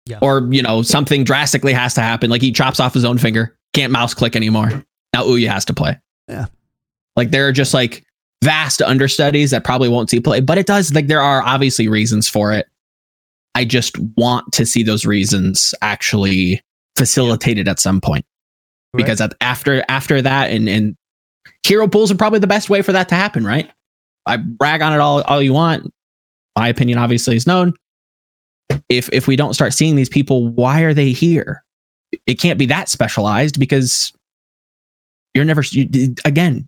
Yeah. or you know, something drastically has to happen. Like he chops off his own finger, can't mouse click anymore. Now Uyu has to play. Yeah. Like there are just like vast understudies that probably won't see play, but it does like there are obviously reasons for it. I just want to see those reasons actually facilitated at some point because at, after after that and and hero pools are probably the best way for that to happen, right? I brag on it all all you want. My opinion obviously is known. If if we don't start seeing these people, why are they here? It can't be that specialized because you're never you, again.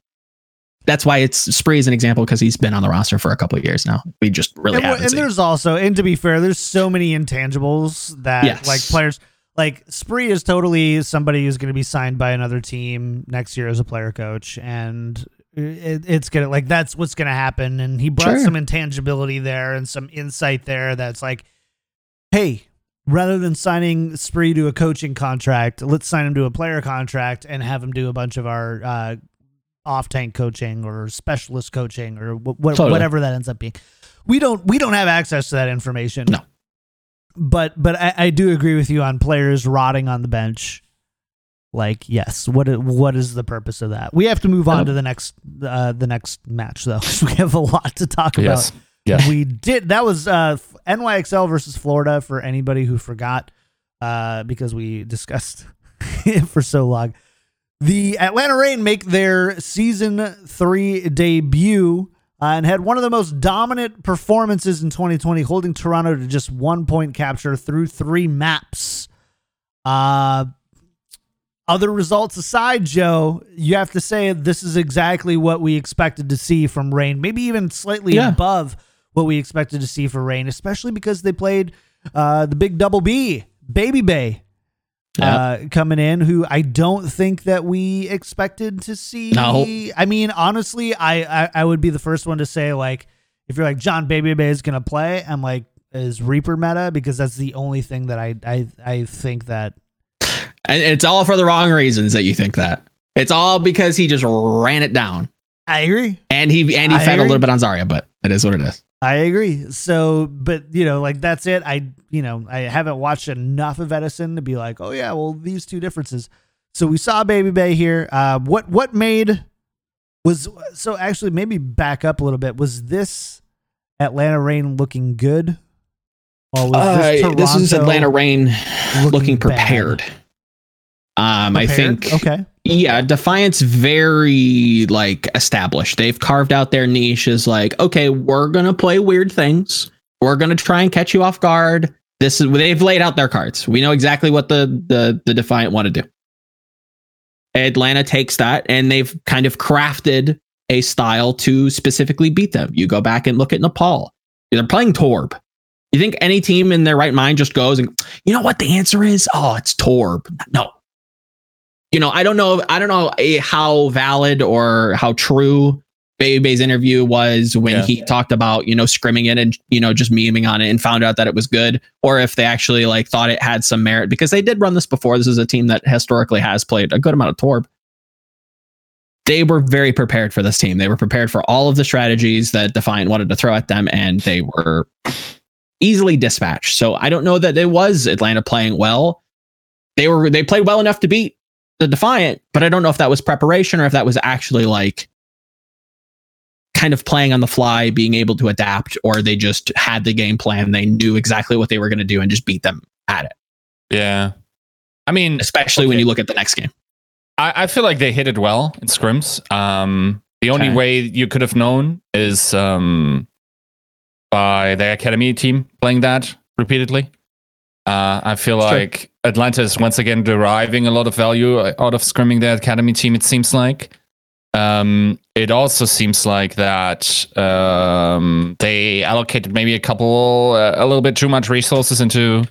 That's why it's Spree is an example because he's been on the roster for a couple of years now. We just really and, haven't. and seen. there's also, and to be fair, there's so many intangibles that Yes. like players like Spree is totally somebody who's going to be signed by another team next year as a player coach, and it, it's gonna like that's what's gonna happen. And he brought Sure. some intangibility there and some insight there. That's like, hey. Rather than signing Spree to a coaching contract, let's sign him to a player contract and have him do a bunch of our uh, off tank coaching or specialist coaching or wh- wh- Totally. whatever that ends up being. We don't we don't have access to that information. No. But but I, I do agree with you on players rotting on the bench. Like yes, what what is the purpose of that? We have to move on to the next uh, the next match though. we have a lot to talk about. Yes. Yeah. We did that was uh, NYXL versus Florida for anybody who forgot uh, because we discussed it for so long. The Atlanta Reign make their season three debut uh, and had one of the most dominant performances in 2020, holding Toronto to just one point capture through three maps. Uh, other results aside, Joe, you have to say this is exactly what we expected to see from Reign, maybe even slightly Yeah. above what we expected to see for Reign, especially because they played uh, the big double B, Babybay, Yeah. uh, coming in, who I don't think that we expected to see. No. I mean, honestly, I, I I would be the first one to say like, if you're like John Babybay is gonna play, I'm like, is Reaper meta because that's the only thing that I I I think that and it's all for the wrong reasons that you think that. It's all because he just ran it down. I agree. And he and he I fed a little bit on Zarya, but it is what it is. I agree. So, but you know, like that's it. I, you know, I haven't watched enough of Edison to be like, oh yeah, well these two differences. So we saw Babybay here. Uh, what what made was so actually maybe back up a little bit. Was this Atlanta Reign looking good? Or was Uh, this is Atlanta Reign looking, bad? prepared. Um, I think okay. Yeah, Defiance very like established. They've carved out their niche as like, okay, we're gonna play weird things. We're gonna try and catch you off guard. This is they've laid out their cards. We know exactly what the the the Defiant want to do. Atlanta takes that and they've kind of crafted a style to specifically beat them. You go back and look at Nepal. They're playing Torb. You think any team in their right mind just goes and you know what the answer is? Oh, it's Torb. No, you know, I don't know. I don't know eh, how valid or how true Babybay's interview was when Yeah. he talked about you know scrimming it and you know just memeing on it and found out that it was good, or if they actually like thought it had some merit because they did run this before. This is a team that historically has played a good amount of Torb. They were very prepared for this team. They were prepared for all of the strategies that Defiant wanted to throw at them, and they were easily dispatched. So I don't know that it was Atlanta playing well. They were they played well enough to beat the Defiant, but I don't know if that was preparation or if that was actually like kind of playing on the fly, being able to adapt, or they just had the game plan. They knew exactly what they were going to do and just beat them at it. Yeah. I mean, Especially when you look at the next game. I, I feel like they hit it well in scrims. Um, the only Okay. way you could have known is um, by the academy team playing that repeatedly. Uh, I feel Sure. like Atlanta is once again deriving a lot of value out of scrimming their academy team. It seems like. Um, it also seems like that um, they allocated maybe a couple, uh, a little bit too much resources into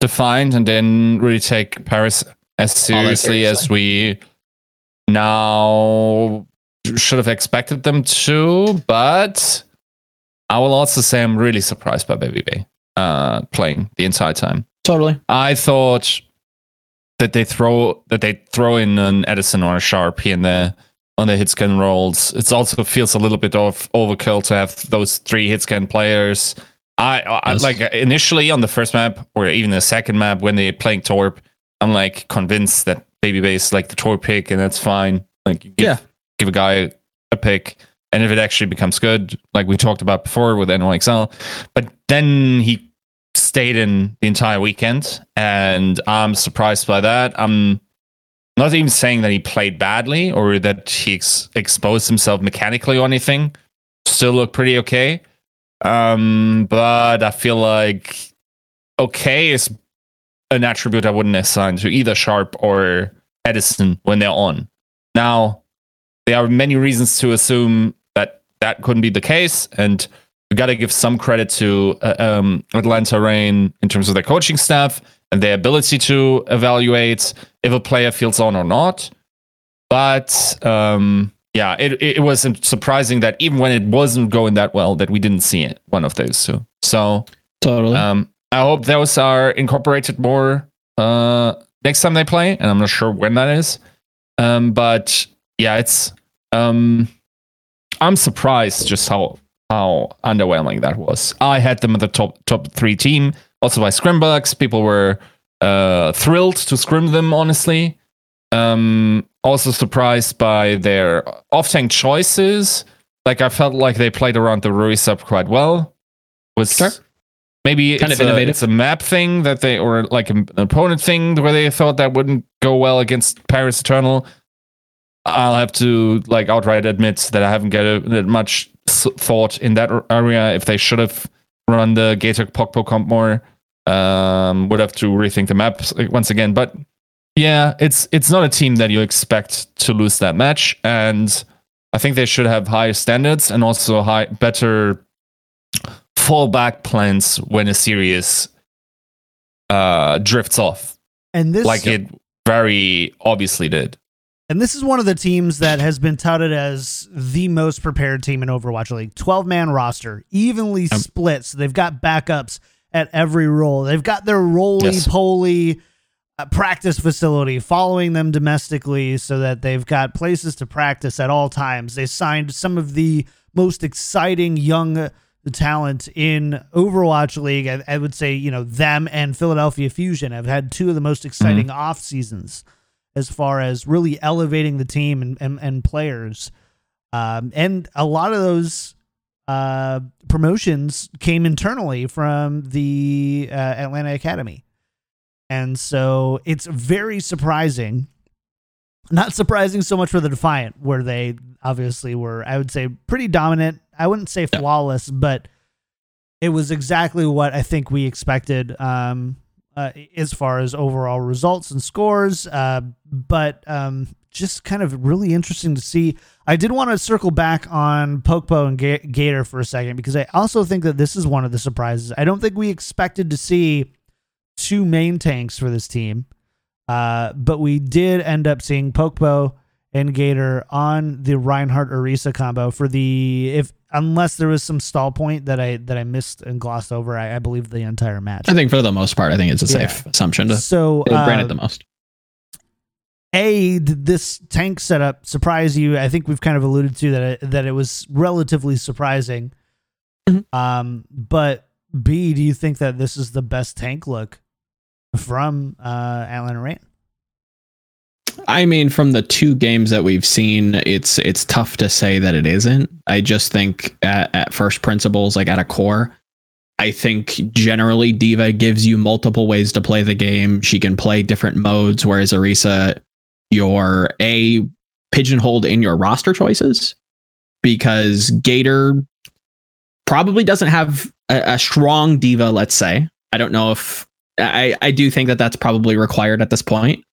Defiant, and then really take Paris as seriously as we now should have expected them to. But I will also say I'm really surprised by Babybay uh, playing the entire time. Totally. I thought that they throw that they throw in an Edison or a Sharp here and there on the hit scan rolls. It also feels a little bit of overkill to have those three hit scan players. I, I Yes. like initially on the first map or even the second map when they're playing Torb, I'm like convinced that Babybay's like the Torb pick and that's fine. Like give, Yeah. give a guy a pick. and if it actually becomes good, like we talked about before with NYXL. But then he stayed in the entire weekend, and I'm surprised by that. I'm not even saying that he played badly or that he ex- exposed himself mechanically or anything. Still look pretty okay. Um, but I feel like okay is an attribute I wouldn't assign to either Sharp or Edison when they're on. Now, there are many reasons to assume that that couldn't be the case, and we got to give some credit to uh, um, Atlanta Reign in terms of their coaching staff and their ability to evaluate if a player feels on or not. But um, yeah, it, it was surprising that even when it wasn't going that well, that we didn't see it. One of those two. So totally. Um, I hope those are incorporated more uh, next time they play, and I'm not sure when that is. Um, but yeah, it's um, I'm surprised just how how underwhelming that was. I had them at the top top three team, also by scrimbugs. People were uh, thrilled to scrim them, honestly. Um, also surprised by their off tank choices. Like I felt like they played around the Rui sub quite well. Was sure. maybe kind it's of a, innovative. it's a map thing that they or like an opponent thing where they thought that wouldn't go well against Paris Eternal. I'll have to like outright admit that I haven't given much thought in that area. If they should have run the Gator Pokpo comp more, um, would have to rethink the map once again. But yeah, it's it's not a team that you expect to lose that match, and I think they should have higher standards and also high better fallback plans when a series uh, drifts off, And this like it very obviously did. And this is one of the teams that has been touted as the most prepared team in Overwatch League. 12 man roster, evenly Um, split. So they've got backups at every role. They've got their roly Yes. poly uh, practice facility following them domestically so that they've got places to practice at all times. They signed some of the most exciting young talent in Overwatch League. I, I would say, you know, them and Philadelphia Fusion have had two of the most exciting off seasons as far as really elevating the team and, and, and players. Um, and a lot of those uh, promotions came internally from the uh, Atlanta Academy. And so it's very surprising. Not surprising so much for the Defiant, where they obviously were, I would say, pretty dominant. I wouldn't say flawless, but it was exactly what I think we expected um, uh, as far as overall results and scores. Uh, but um, just kind of really interesting to see. I did want to circle back on Pokpo and Ga- Gator for a second because I also think that this is one of the surprises. I don't think we expected to see two main tanks for this team, uh, but we did end up seeing Pokpo and Gator on the Reinhardt Orisa combo for the if unless there was some stall point that I that I missed and glossed over. I, I believe the entire match. I think for the most part, I think it's a Yeah. safe assumption to so uh, it the most. a did this tank setup surprise you? I think we've kind of alluded to that it, that it was relatively surprising. Mhm. Um, but B, do you think that this is the best tank look from uh, Atlanta Reign? I mean, from the two games that we've seen, it's it's tough to say that it isn't. I just think at, at first principles, like at a core, I think generally D.Va gives you multiple ways to play the game. She can play different modes, whereas Orisa, you're a pigeonholed in your roster choices because Gator probably doesn't have a, a strong D.Va. Let's say I don't know if I I do think that that's probably required at this point.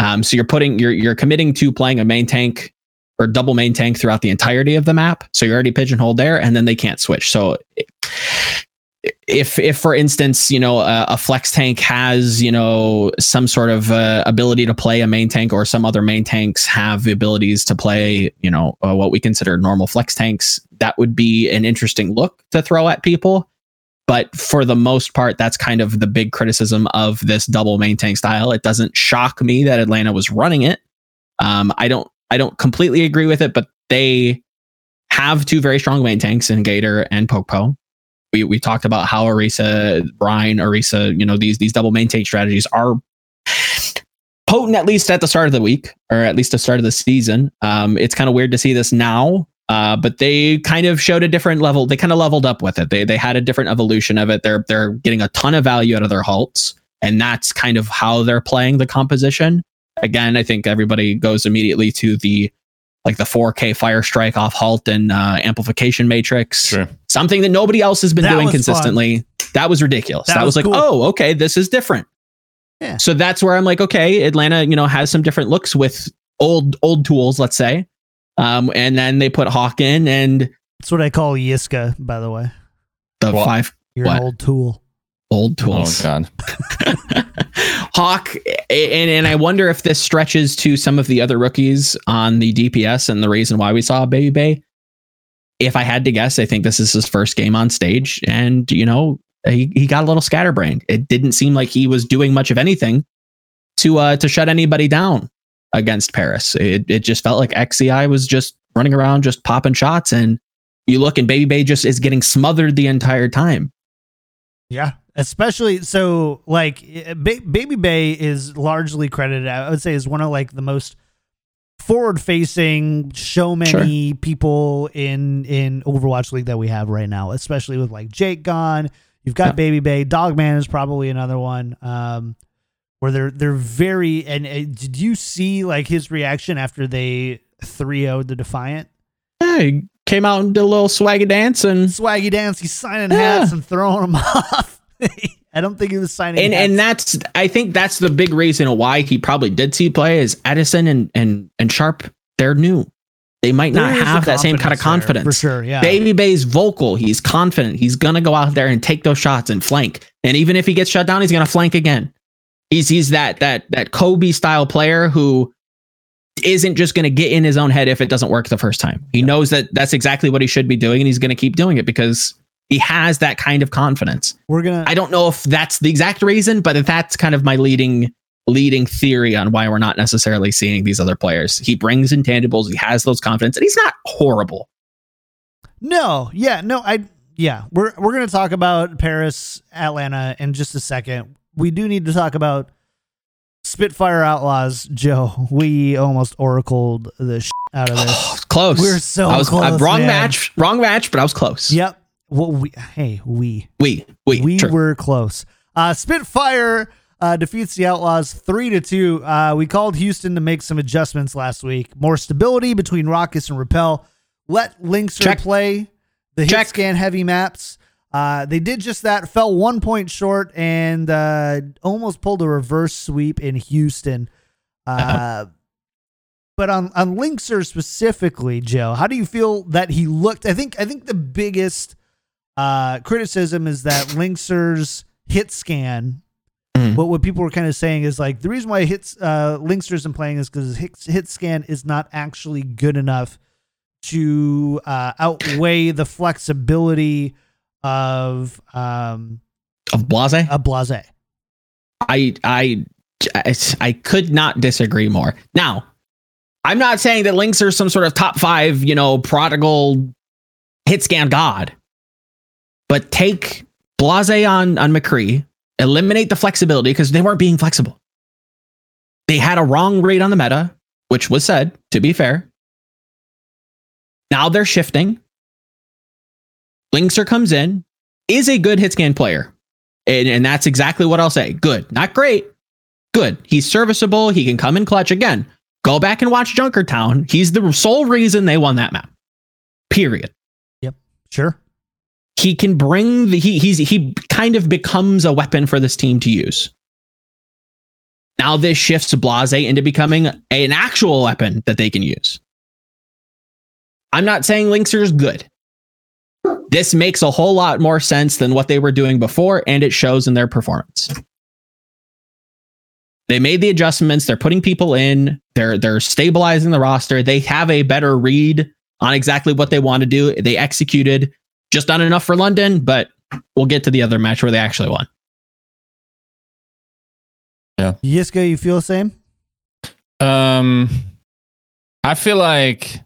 Um, so you're putting you're you're committing to playing a main tank or double main tank throughout the entirety of the map. So you're already pigeonholed there, and then they can't switch. So if if for instance you know a, a flex tank has you know some sort of uh, ability to play a main tank or some other main tanks have the abilities to play you know uh, what we consider normal flex tanks that would be an interesting look to throw at people but for the most part that's kind of the big criticism of this double main tank style. It doesn't shock me that atlanta was running it. Um, i don't i don't completely agree with it but they have two very strong main tanks in gator and Pokpo we, we talked about how Orisa, Brian, Orisa, you know, these these double main tank strategies are potent at least at the start of the week or at least the start of the season. Um, it's kind of weird to see this now Uh, but they kind of showed a different level. They kind of leveled up with it. They they had a different evolution of it. They're they're getting a ton of value out of their halts, and that's kind of how they're playing the composition. Again, I think everybody goes immediately to the like the 4K Fire Strike off halt and uh, amplification matrix. Sure. Something that nobody else has been That doing was consistently. That was ridiculous. That That, was was, like, cool. oh, okay, this is different. Yeah. So that's where I'm like, okay, Atlanta, you know, has some different looks with old old tools, let's say. Um, and then they put Hawk in and That's what I call Yiska, by the way. the What? five You're What? an old tool. old Oh tools. god. Hawk, and and I wonder if this stretches to some of the other rookies on the DPS and the reason why we saw Babybay. If I had to guess, I think this is his first game on stage, and you know he, he got a little scatterbrained. It didn't seem like he was doing much of anything to uh to shut anybody down against Paris. It it just felt like XCI was just running around, just popping shots, and you look and Babybay just is getting smothered the entire time. Yeah, especially so like eh, ba- Babybay is largely credited. I would say is one of like the most forward facing, show many people in in Overwatch League that we have right now. Especially with like Jake gone, you've got Yeah. Babybay. Dogman is probably another one. Um, where they're they're very and uh, did you see like his reaction after they 3 0 the Defiant? Yeah, he came out and did a little swaggy dance and Swaggy dance, he's signing Yeah. hats and throwing them off. I don't think he was signing and hats. and that's I think that's the big reason why he probably did see play is Edison and and and Sharp they're new. They might not There a have that same kind of there, confidence. for sure. Yeah, Babybay's vocal. He's confident. He's gonna go out there and take those shots and flank. And even if he gets shut down, he's gonna flank again. He's he's that that that Kobe style player who isn't just gonna get in his own head if it doesn't work the first time. He knows that that's exactly what he should be doing, and he's gonna keep doing it because he has that kind of confidence. we're gonna. I don't know if that's the exact reason, but that's kind of my leading leading theory on why we're not necessarily seeing these other players. He brings intangibles, he has those confidence, and he's not horrible. no, yeah, no, I. Yeah, we're we're gonna talk about Paris, Atlanta in just a second. We do need to talk about Spitfire Outlaws, Joe. We almost oracled the sh- out of this. close. We're so I was close, wrong man. match, wrong match, but I was close. Yep. Well, we hey we We we we true. were close. Uh, Spitfire uh, defeats the Outlaws three to two. Uh, we called Houston to make some adjustments last week. More stability between Rawkus and Repel. Let Linkzr Check. play the hit Check. scan heavy maps. Uh, they did just that. Fell one point short and uh, almost pulled a reverse sweep in Houston. Uh, but on on Linkzr specifically, Joe, how do you feel that he looked? I think I think the biggest uh, criticism is that Linkzr's hit scan. Mhm. But what people were kind of saying is like the reason why hits uh, Linkzr isn't playing is because his hit, hit scan is not actually good enough to uh, outweigh the flexibility of um, of Blase. a Blase. I, I I could not disagree more. Now, I'm not saying that Links are some sort of top five, you know, prodigal hit scan god. But take Blase on on McCree, eliminate the flexibility because they weren't being flexible. They had a wrong read on the meta, which was said, to be fair. Now they're shifting. Linkzr comes in, is a good hit scan player. And, and that's exactly what I'll say. Good. Not great. Good. He's serviceable. He can come in clutch again. Go back and watch Junkertown. He's the sole reason they won that map. Period. Yep. Sure. He can bring the he he's he kind of becomes a weapon for this team to use. Now this shifts Blase into becoming an actual weapon that they can use. I'm not saying Linkzr is good. This makes a whole lot more sense than what they were doing before, and it shows in their performance. They made the adjustments. They're putting people in. They're they're stabilizing the roster. They have a better read on exactly what they want to do. They executed just not enough for London, but we'll get to the other match where they actually won. Yeah. Yiska, you feel the same? Um, I feel like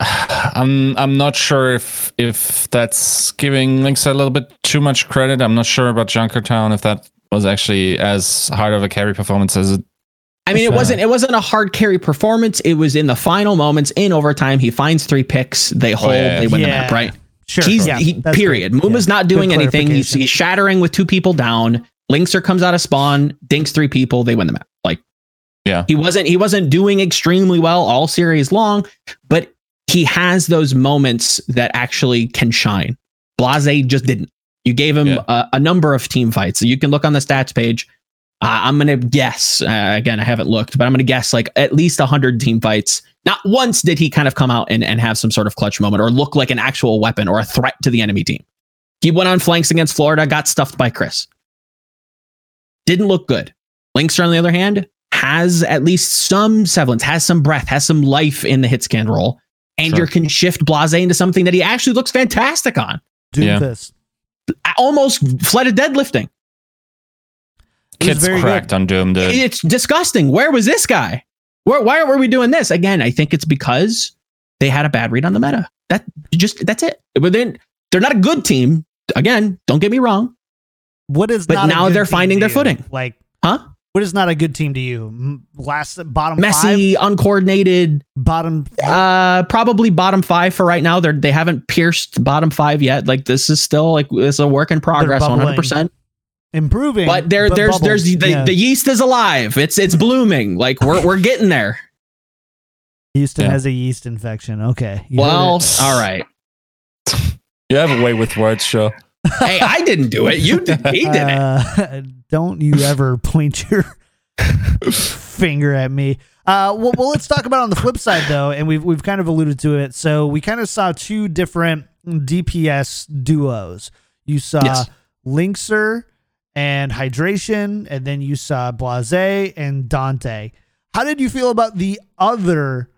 I'm I'm not sure if if that's giving Linkzr a little bit too much credit. I'm not sure about Junkertown if that was actually as hard of a carry performance as it I mean, it So- uh, wasn't it wasn't a hard carry performance. It was in the final moments in overtime. He finds three picks. They oh, hold. yeah, they win the map. Right. Sure. He's yeah, he, that's period. great. Muma's Yeah. not doing Good anything. He's, he's shattering with two people down. Linkzr comes out of spawn, dinks three people. They win the map. Like Yeah. he wasn't he wasn't doing extremely well all series long, but he has those moments that actually can shine. Blase just didn't. You gave him Yeah. a, a number of team fights. You can look on the stats page. Uh, I'm gonna guess. Uh, again, I haven't looked, but I'm gonna guess like at least hundred team fights. Not once did he kind of come out and, and have some sort of clutch moment or look like an actual weapon or a threat to the enemy team. He went on flanks against Florida, got stuffed by Kris. Didn't look good. Linkzr, on the other hand, has at least some semblance, has some breath, has some life in the hit scan role. And Sure. you can shift Blase into something that he actually looks fantastic on. Yeah. Doomfist. Almost flooded deadlifting. Kids very cracked on Doom, dude. It's disgusting. Where was this guy? Where, why were we doing this? Again, I think it's because they had a bad read on the meta. That just that's it. But then they're not a good team. Again, don't get me wrong. What is But not now they're finding their you? footing. Like, Huh? What is not a good team to you? Last bottom Messy, five, uncoordinated, bottom. uh probably bottom five for right now. They're they haven't pierced bottom five yet. Like this is still like it's a work in progress, hundred percent. improving. But there there's bubbles. there's the, Yeah. the yeast is alive. It's it's blooming. Like we're we're getting there. Houston Yeah. has a yeast infection. Okay. You Well, all right. You have a way with words, show. Hey, I didn't do it. You did. He did it. Uh, don't you ever point your finger at me. Uh, well, well, let's talk about on the flip side though, and we've we've kind of alluded to it. So we kind of saw two different DPS duos. You saw Yes. Linkzr and Hydration, and then you saw Blase and Danteh. How did you feel about the other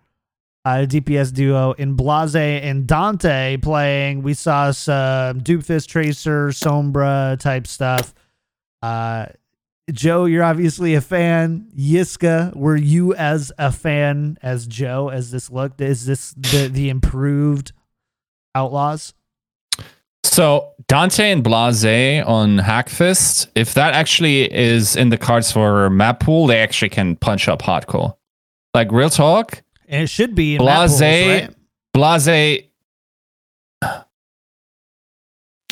uh, DPS duo in Blase and Danteh playing? We saw some Doomfist Tracer, Sombra type stuff. Uh, Joe, you're obviously a fan. Yiska, were you as a fan as Joe as this looked? Is this the the improved Outlaws? So Danteh and Blase on Hackfist, if that actually is in the cards for map pool, they actually can punch up hardcore. Like real talk, And it should be in map pools, Blase, right? Blase.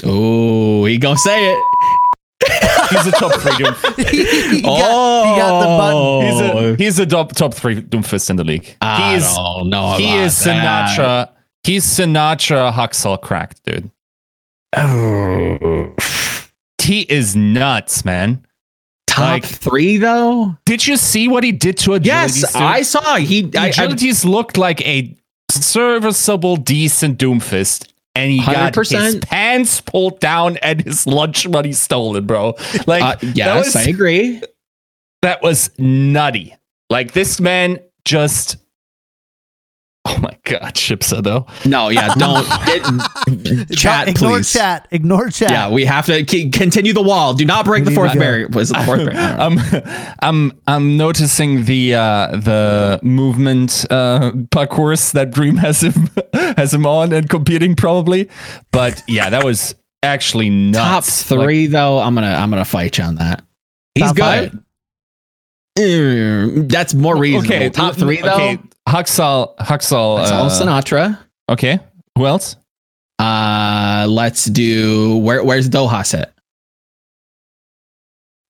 Oh, he gonna say it. He's a top three Doom. he, got, he got the button. He's Oh. a he's a top top three Doomfist in the league. I He's don't know he is that. Sinatra. He's Sinatra Haksal cracked, dude. Oh. He is nuts, man. Top Like- three though. Did you see what he did to a? Yes. I saw. He. I, I, looked like a serviceable, decent Doomfist, and he got his pants pulled down and his lunch money stolen, bro. Like uh, yes, was I agree. that was nutty. Like this man just. My god, Chipsa though. No, yeah, don't it, chat, Ignore please. chat. Ignore chat. Yeah, we have to ke- continue the wall. Do not break the fourth barrier. Was the fourth barrier? I'm I'm I'm noticing the uh the movement uh parcours that Dream has him has him on and competing probably. But yeah, that was actually not. Top nuts. three though, I'm gonna I'm gonna fight you on that. He's good. Mm, that's more Like, reasonable. okay, Top three though. Okay, Haksal Haksal That's all uh, Sinatra. Okay. Who else? Uh, let's do where where's Doha set?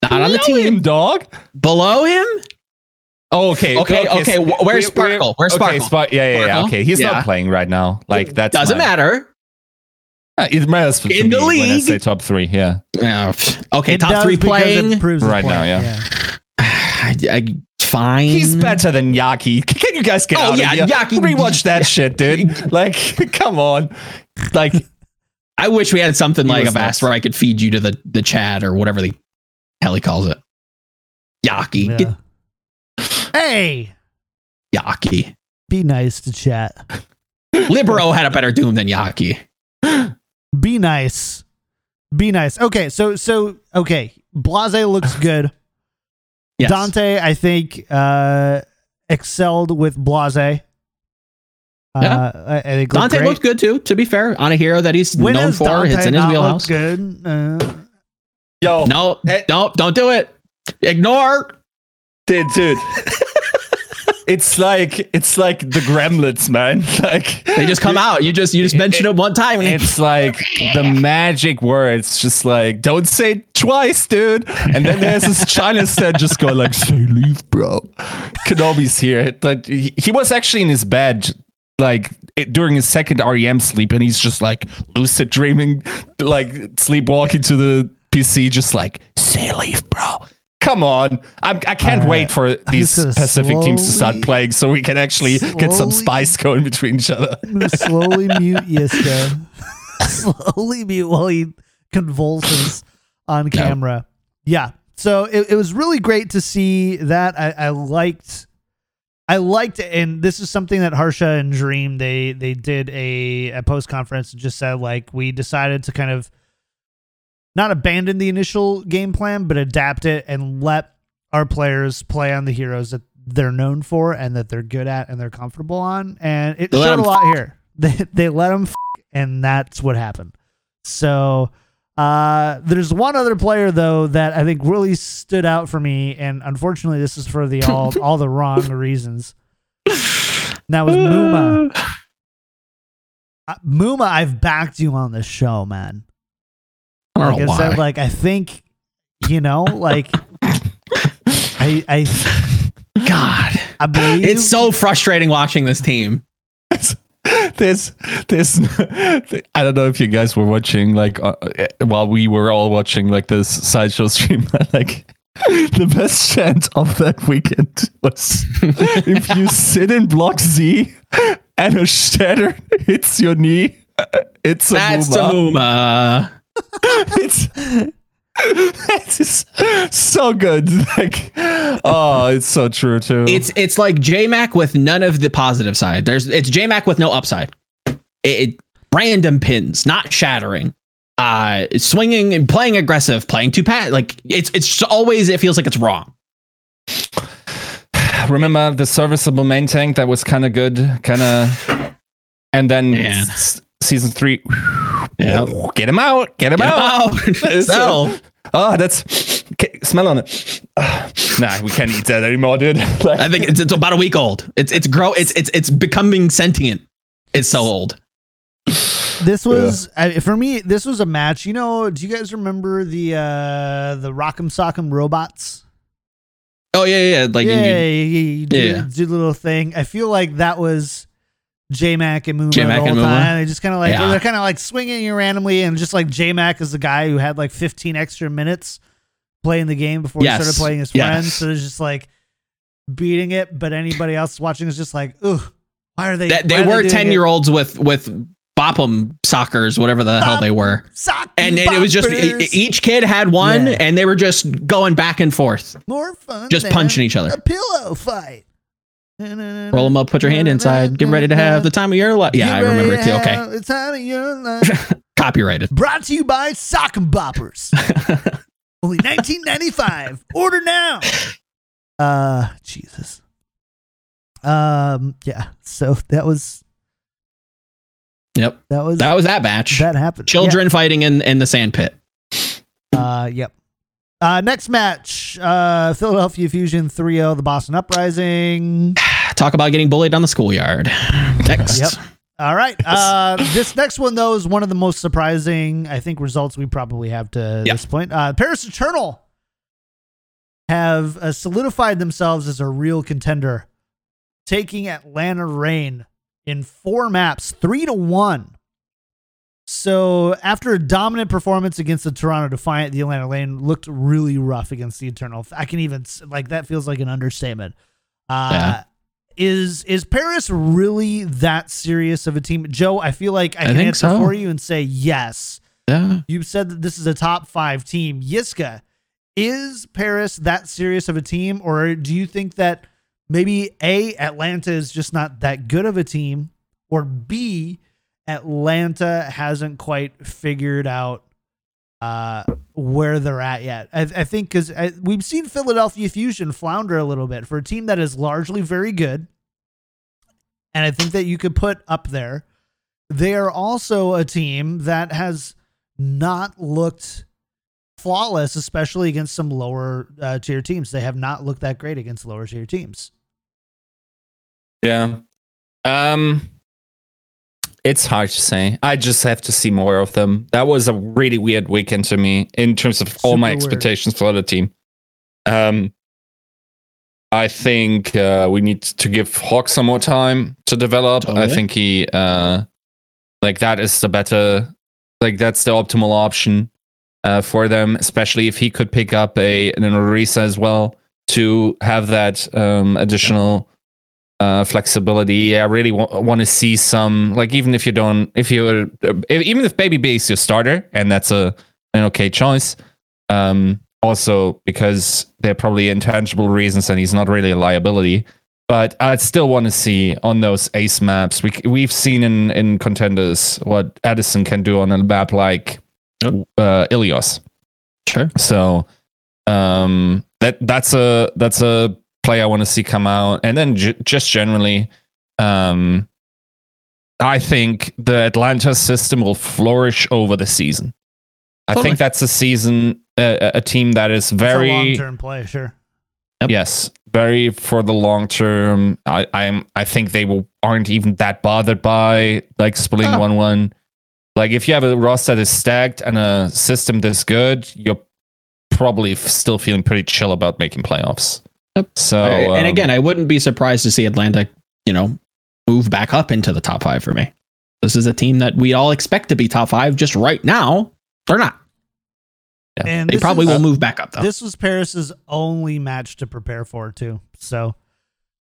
Not on the team. him, dog. Below him? Oh, okay. Okay, okay, s- wh- where's Sparkle? Where's okay, Sparkle? Spark- yeah, yeah, yeah. Sparkle? Okay, he's Yeah. not playing right now. Like that's Doesn't my- matter. It matters for In me the when I league. say top three. Yeah, Yeah, okay, It top three because it playing. Right now, point, yeah. I, I- fine. he's better than Yaki. Can you guys get Oh, out yeah, of here? Yaki- Rewatch that shit, dude. Like, come on. Like, I wish we had something like a was bass where I could feed you to the the chat or whatever the hell he calls it. Yaki, Yeah. Get Hey, Yaki. be nice to chat. Libero had a better doom than Yaki. Be nice. Be nice. Okay, so so okay. Blase looks good. Yes. Danteh, I think, uh, excelled with Blase. Uh, Yeah. I, I think Danteh looked looked good too. To be fair, on a hero that he's When known for, Danteh it's in his not wheelhouse. Good. Uh, yo, No, Hey. no, don't do it. Ignore. dude, dude. It's like it's like the Gremlins, man. Like They just come out. You just you just mention it one time, and it's like the magic words, just like don't say it twice, dude. And then there's this China set just go like, say leave, bro. Kenobi's here. Like he, he was actually in his bed, like it, during his second REM sleep, and he's just like lucid dreaming, like sleepwalking to the PC, just like say leave, bro. Come on, I'm, I can't All wait for these Pacific teams to start playing, so we can actually get some spice going between each other. Slowly mute Yiska. slowly mute while he convulses on camera. Yeah. So it, it was really great to see that. I, I liked I liked it, and this is something that Harsha and Dream they they did a, a post conference and just said like we decided to kind of not abandon the initial game plan, but adapt it and let our players play on the heroes that they're known for and that they're good at and they're comfortable on. And it They showed a lot here. They they let them, and that's what happened. So uh, there's one other player though that I think really stood out for me, and unfortunately, this is for the all all the wrong reasons. And that was Muma. Uh, Muma, I've backed you on this show, man. I Like know I said, like I think, you know, like I I God, I believe it's so frustrating watching this team. this this i don't know if you guys were watching like uh, uh, while we were all watching like this sideshow stream like the best chant of that weekend was if you sit in block z and a shatter hits your knee it's a That's Muma. It's it's so good like oh it's so true too It's it's like JMac with none of the positive side. There's it's JMac with no upside. It, it random pins, not shattering. Uh, swinging and playing aggressive, playing too pat. Like it's it's just always it feels like it's wrong. remember the serviceable main tank that was kind of good, kind of, and then Yeah. s- season three, Yeah. get him out, get him out. Oh, so, Oh, that's okay, smell on it. Ah, nah, we can't eat that anymore, dude. Like, I think it's, it's about a week old. It's it's grow. It's it's it's becoming sentient. It's so old. this was I for me. This was a match. You know, do you guys remember the uh the Rock'em Sock'em robots? Oh yeah, yeah. yeah. Like yeah, you- yeah, yeah, you do, yeah. do the little thing. I feel like that was J Mac and Muma J-Mac the whole time. They just kind of like Yeah. they're kind of like swinging you randomly, and just like J Mac is the guy who had like 15 extra minutes playing the game before Yes. he started playing his Yes. friends. So it's just like beating it, but anybody else watching is just like, ugh, why are they? that they were ten year olds with with Bopham sockers, whatever the hell they were. Sock And, and it was just each kid had one, Yeah. and they were just going back and forth, more fun. just punching each other. A pillow fight. Roll them up, put your hand inside, get ready to have the time of your life. Yeah, I remember it too. Okay, The time of your life. copyrighted. Brought to you by Sock and Boppers. Only 19.95. Order now. Uh, Jesus. Um, yeah. So that was Yep, that was that was that match. that happened. Children fighting in in the sand pit. Uh, yep. Uh, next match, uh, Philadelphia Fusion 3-0, the Boston Uprising. Talk about getting bullied on the schoolyard. Next. Yep. All right. Uh, this next one though is one of the most surprising, I think, results we probably have to Yeah. this point. Uh, Paris Eternal have uh, solidified themselves as a real contender, taking Atlanta Reign in four maps, three to one. So after a dominant performance against the Toronto Defiant, the Atlanta Reign looked really rough against the Eternal. I can even like that feels like an understatement. Uh, Yeah. Is is Paris really that serious of a team, Joe? I feel like I, I can answer so. for you and say yes. Yeah. You said that this is a top five team. Yiska, is Paris that serious of a team, or do you think that maybe A, Atlanta is just not that good of a team, or B, Atlanta hasn't quite figured out uh, where they're at yet? I, I think because we've seen Philadelphia Fusion flounder a little bit for a team that is largely very good. And I think that you could put up there. They are also a team that has not looked flawless, especially against some lower uh, tier teams. They have not looked that great against lower tier teams. Yeah. Um it's hard to say. I just have to see more of them. That was a really weird weekend to me in terms of all my Super weird. expectations for the team. Um I think uh, we need to give Hawk some more time to develop. I think he uh like that is the better like that's the optimal option uh, for them, especially if he could pick up a an Orisa as well to have that um, additional uh, flexibility. I really wa- want to see some like even if you don't if you uh, even if Babybay is your starter and that's a an okay choice. Um, also because there are probably intangible reasons and he's not really a liability. But I'd still want to see on those ace maps. We we've seen in in contenders what Edison can do on a map like uh, Ilios. Sure. So um, that that's a that's a play I want to see come out, and then j- just generally, um, I think the Atlanta system will flourish over the season. I think that's a season, uh, a team that is very long term play, sure. Yep. yes, very for the long term. I I'm I think they will aren't even that bothered by like splitting Oh. one one. Like if you have a roster that is stacked and a system this good, you're probably f- still feeling pretty chill about making playoffs. Yep. So and um, again, I wouldn't be surprised to see Atlanta, you know, move back up into the top five for me. This is a team that we all expect to be top five. Just right now, they're not. And They probably is- will move back up though. This was Paris's only match to prepare for too. So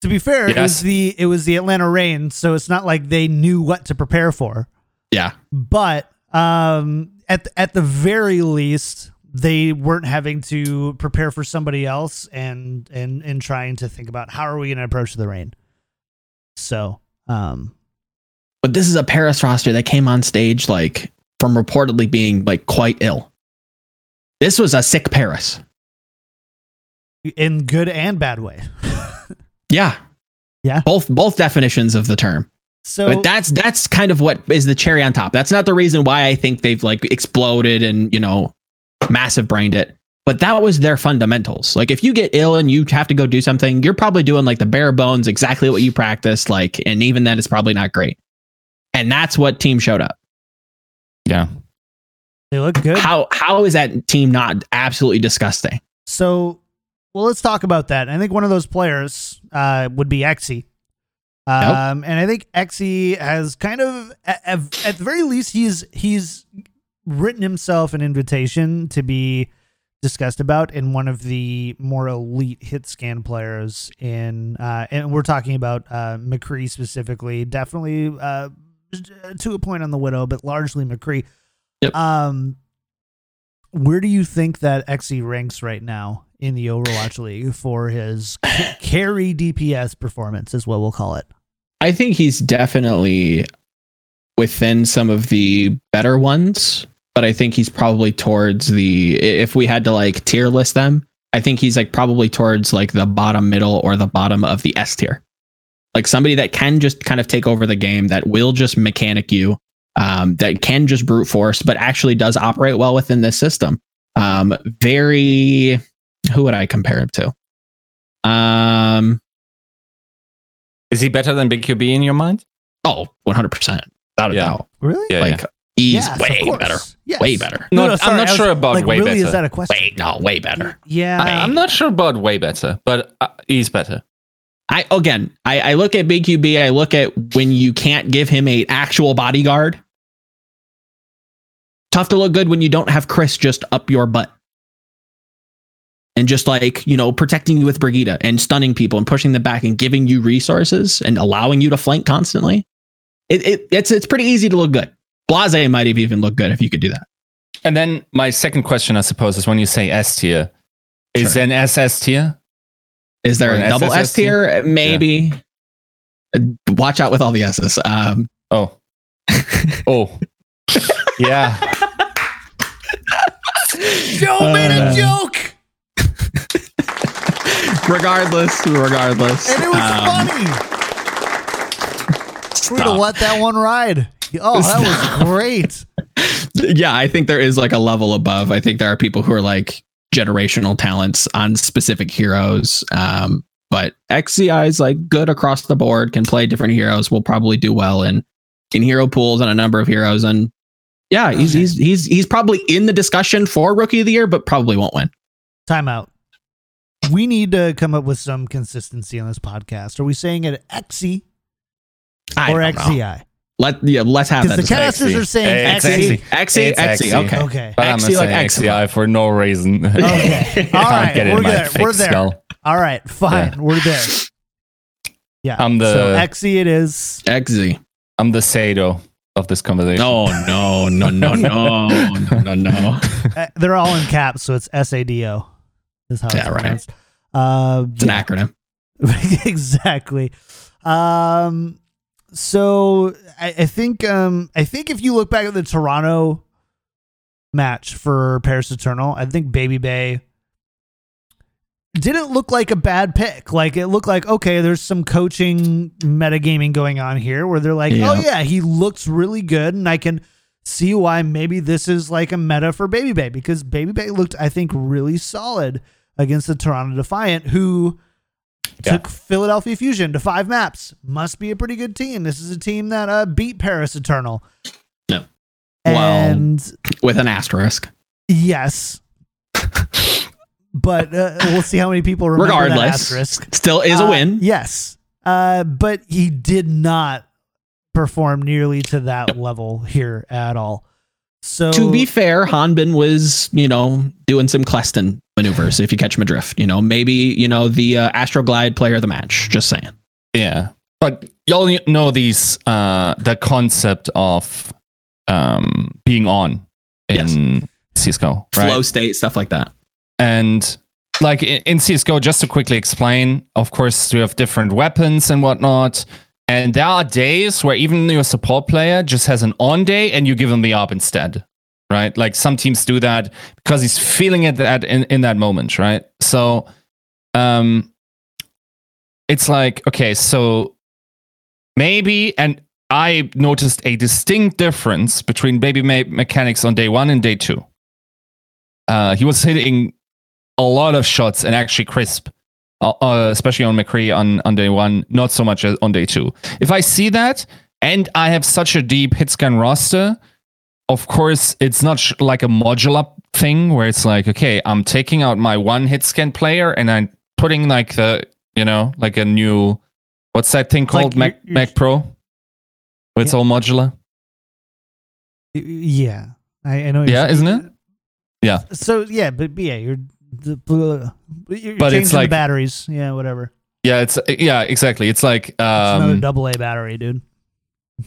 to be fair, it was the it was the Atlanta Reign, so it's not like they knew what to prepare for. yeah. But um at at the very least they weren't having to prepare for somebody else and and and trying to think about how are we going to approach the Reign. So, um But this is a Paris roster that came on stage like from reportedly being like quite ill. This was a sick Paris. in good and bad way. Yeah. Yeah. Both both definitions of the term. So but that's that's kind of what is the cherry on top. That's not the reason why I think they've like exploded and you know massive brained it. But that was their fundamentals. Like if you get ill and you have to go do something, you're probably doing like the bare bones, exactly what you practice. Like, and even then, it's probably not great. And that's what team showed up. yeah, they look good. How how is that team not absolutely disgusting? So, well, let's talk about that. I think one of those players uh, would be Exy. Um, and I think Exy has kind of, at, at at the very least, he's he's written himself an invitation to be discussed about in one of the more elite hit scan players in, uh, and we're talking about uh, McCree specifically. Definitely uh, to a point on the widow, but largely McCree. Yep. Um, where do you think that Xe ranks right now in the Overwatch League for his ca- carry DPS performance, is what we'll call it? I think he's definitely within some of the better ones, but I think he's probably towards the if we had to like tier list them, I think he's like probably towards like the bottom middle or the bottom of the S tier. Like somebody that can just kind of take over the game, that will just mechanic you, um, that can just brute force, but actually does operate well within this system. Um, very who would I compare him to? Um, is he better than Big QB in your mind? oh, 100%. Without a Yeah. doubt. Really? Yeah, like he's Yes, way better. Yes. Way better. No, Not- no, I'm not was- sure about like, way really, better. Is that a question? Way no, way better. Yeah. I, I'm not sure about way better, but uh, he's better. I again, I, I look at Big QB. I look at when you can't give him a actual bodyguard. Tough to look good when you don't have Chris just up your butt. And just like, you know, protecting you with Brigida and stunning people and pushing them back and giving you resources and allowing you to flank constantly. It, it it's it's pretty easy to look good. Blase might have even looked good if you could do that. And then my second question, I suppose, is when you say S tier, is Sure. an SS tier? Is there Or a double S tier? Maybe. Uh, Watch out with all the S's. Um, Oh, oh, yeah. Joe made a Uh, joke, regardless, regardless. and it was um, funny. We're gonna let that one ride. Oh, that was great. yeah, I think there is like a level above. I think there are people who are like generational talents on specific heroes. Um, But XCI is like good across the board, can play different heroes, will probably do well in in hero pools and a number of heroes. And yeah, he's Okay. he's he's he's probably in the discussion for rookie of the year, but probably won't win. Timeout. We need to come up with some consistency on this podcast. Are we saying it I or don't know. XCI? Let yeah, let's have Because that. the discussion. casters are saying It's XE. XE. XE, It's XE, XE. okay. Okay. But I'm XE like saying XCI. XCI for no reason. Okay. All Can't get it in We're my there. We're there. skull. All right. Fine. Yeah. We're there. Yeah. I'm the- so XE it is. XE. I'm the Sado of this conversation. No, no, no, no, no, no, no. Uh, they're all in caps, so it's S A D O. Is how it's Yeah, right. pronounced. Uh, It's an acronym. exactly. Um, so I, I think um, I think if you look back at the Toronto match for Paris Eternal, I think Babybay didn't look like a bad pick. Like it looked like okay, there's some coaching metagaming going on here where they're like, Yeah. oh yeah, he looks really good, and I can see why maybe this is like a meta for Babybay because Babybay looked, I think, really solid against the Toronto Defiant, who Yeah. took Philadelphia Fusion to five maps. Must be a pretty good team. This is a team that uh, beat Paris Eternal. Yeah. Well- With an asterisk. yes. but uh, we'll see how many people remember that Regardless, asterisk. still is a Uh, win. Yes. Uh, but he did not perform nearly to that level here at all. So to be fair, Hanbin was, you know, doing some Cleston maneuvers, if you catch him drift. You know, maybe, you know, the uh, Astroglide player of the match. Just saying. Yeah. But y'all know these uh the concept of um being on in Cisco, right? Flow state, stuff like that. And like in, in CSGO, just to quickly explain, of course, you have different weapons and whatnot. And there are days where even your support player just has an on day and you give him the AWP instead. Right? Like some teams do that because he's feeling it that in, in that moment, right? So um it's like, okay, so maybe and I noticed a distinct difference between baby me- mechanics on day one and day two. Uh, he was hitting a lot of shots and actually crisp, uh, uh, especially on McCree on, on day one, not so much on day two. If I see that and I have such a deep hit scan roster, of course, it's not sh- like a modular thing where it's like, okay, I'm taking out my one hit scan player and I'm putting like the, you know, like a new, what's that thing It's like called? Mac, you're- you're- Mac Pro? It's Yeah. all modular? yeah, I, I know. Yeah, isn't it? Yeah. So yeah, but yeah, you're the you're But it's like- batteries. Yeah, whatever. Yeah, it's yeah, exactly. It's like It's another um, double A battery, dude.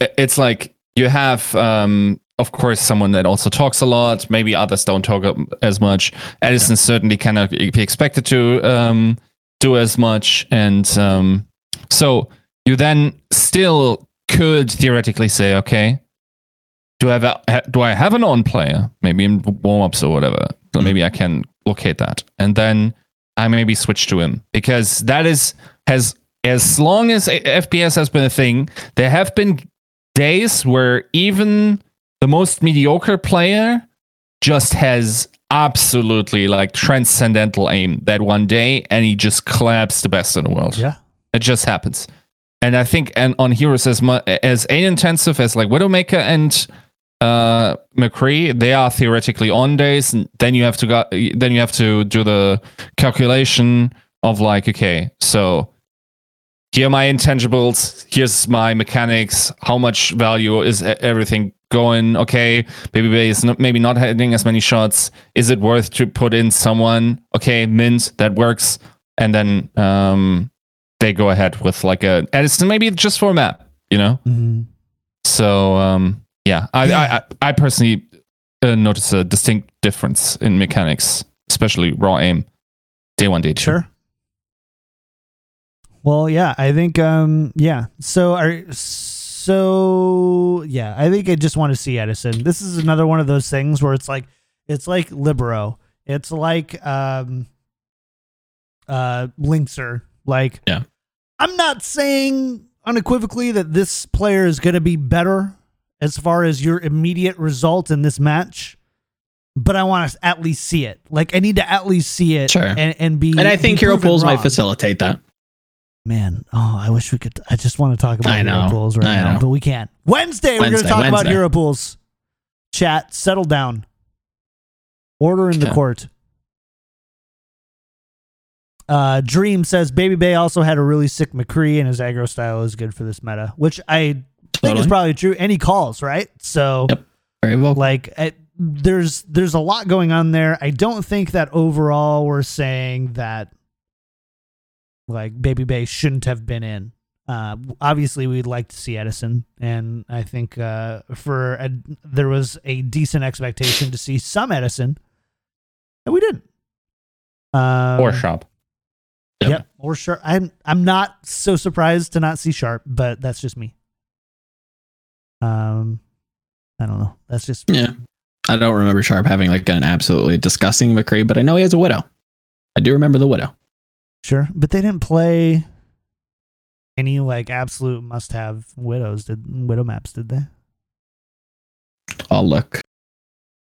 it's like you have um of course someone that also talks a lot maybe others don't talk um, as much edison certainly cannot be expected to um do as much and um so you then still could theoretically say okay do I have a, ha- do I have an on player maybe in warm-ups or whatever so maybe I can locate that and then I maybe switch to him because that is has as long as FPS has been a thing there have been days where even the most mediocre player just has absolutely like transcendental aim that one day and he just claps the best in the world. Yeah. It just happens. And I think and on heroes as mu- as aim intensive as like Widowmaker and uh McCree, they are theoretically on days. And then you have to go then you have to do the calculation of like okay, so here are my intangibles here's my mechanics how much value is everything going? Okay Babybay is not, maybe not hitting as many shots. Is it worth to put in someone? Okay mint that works. And then um they go ahead with like a edison maybe just for a map you know? Mhm. so um yeah i I, I, I personally uh, notice a distinct difference in mechanics especially raw aim day one day two Sure. Well, yeah, I think um yeah. So are so yeah, I think I just want to see Edison. This is another one of those things where it's like it's like Libero. It's like um uh Linkzr. Like Yeah. I'm not saying unequivocally that this player is going to be better as far as your immediate result in this match. But I want to at least see it. Like I need to at least see it, Sure. and, and be. And I think hero pools might facilitate that. Man, oh, I wish we could. I just want to talk about I hero pools right I now, know. but we can't. Wednesday, we're going to Wednesday, talk about Wednesday. hero pools. Chat, settle down. Order in the court. Uh, Dream says Babybay also had a really sick McCree, and his aggro style is good for this meta, which I think is probably true. Any calls right, so Yep. Very well. like I, there's there's a lot going on there. I don't think that overall we're saying that like Babybay shouldn't have been in. Uh, obviously, we'd like to see Edison, and I think uh, for a, there was a decent expectation to see some Edison, and we didn't. Um, or Sharp. Yep. Yep. Or sharp. I'm I'm not so surprised to not see sharp, but that's just me. Um, I don't know. That's just Yeah. I don't remember Sharp having like an absolutely disgusting McCree, but I know he has a widow. I do remember the widow. Sure, but they didn't play any like absolute must-have widows. Did widow maps? Did they? I'll look.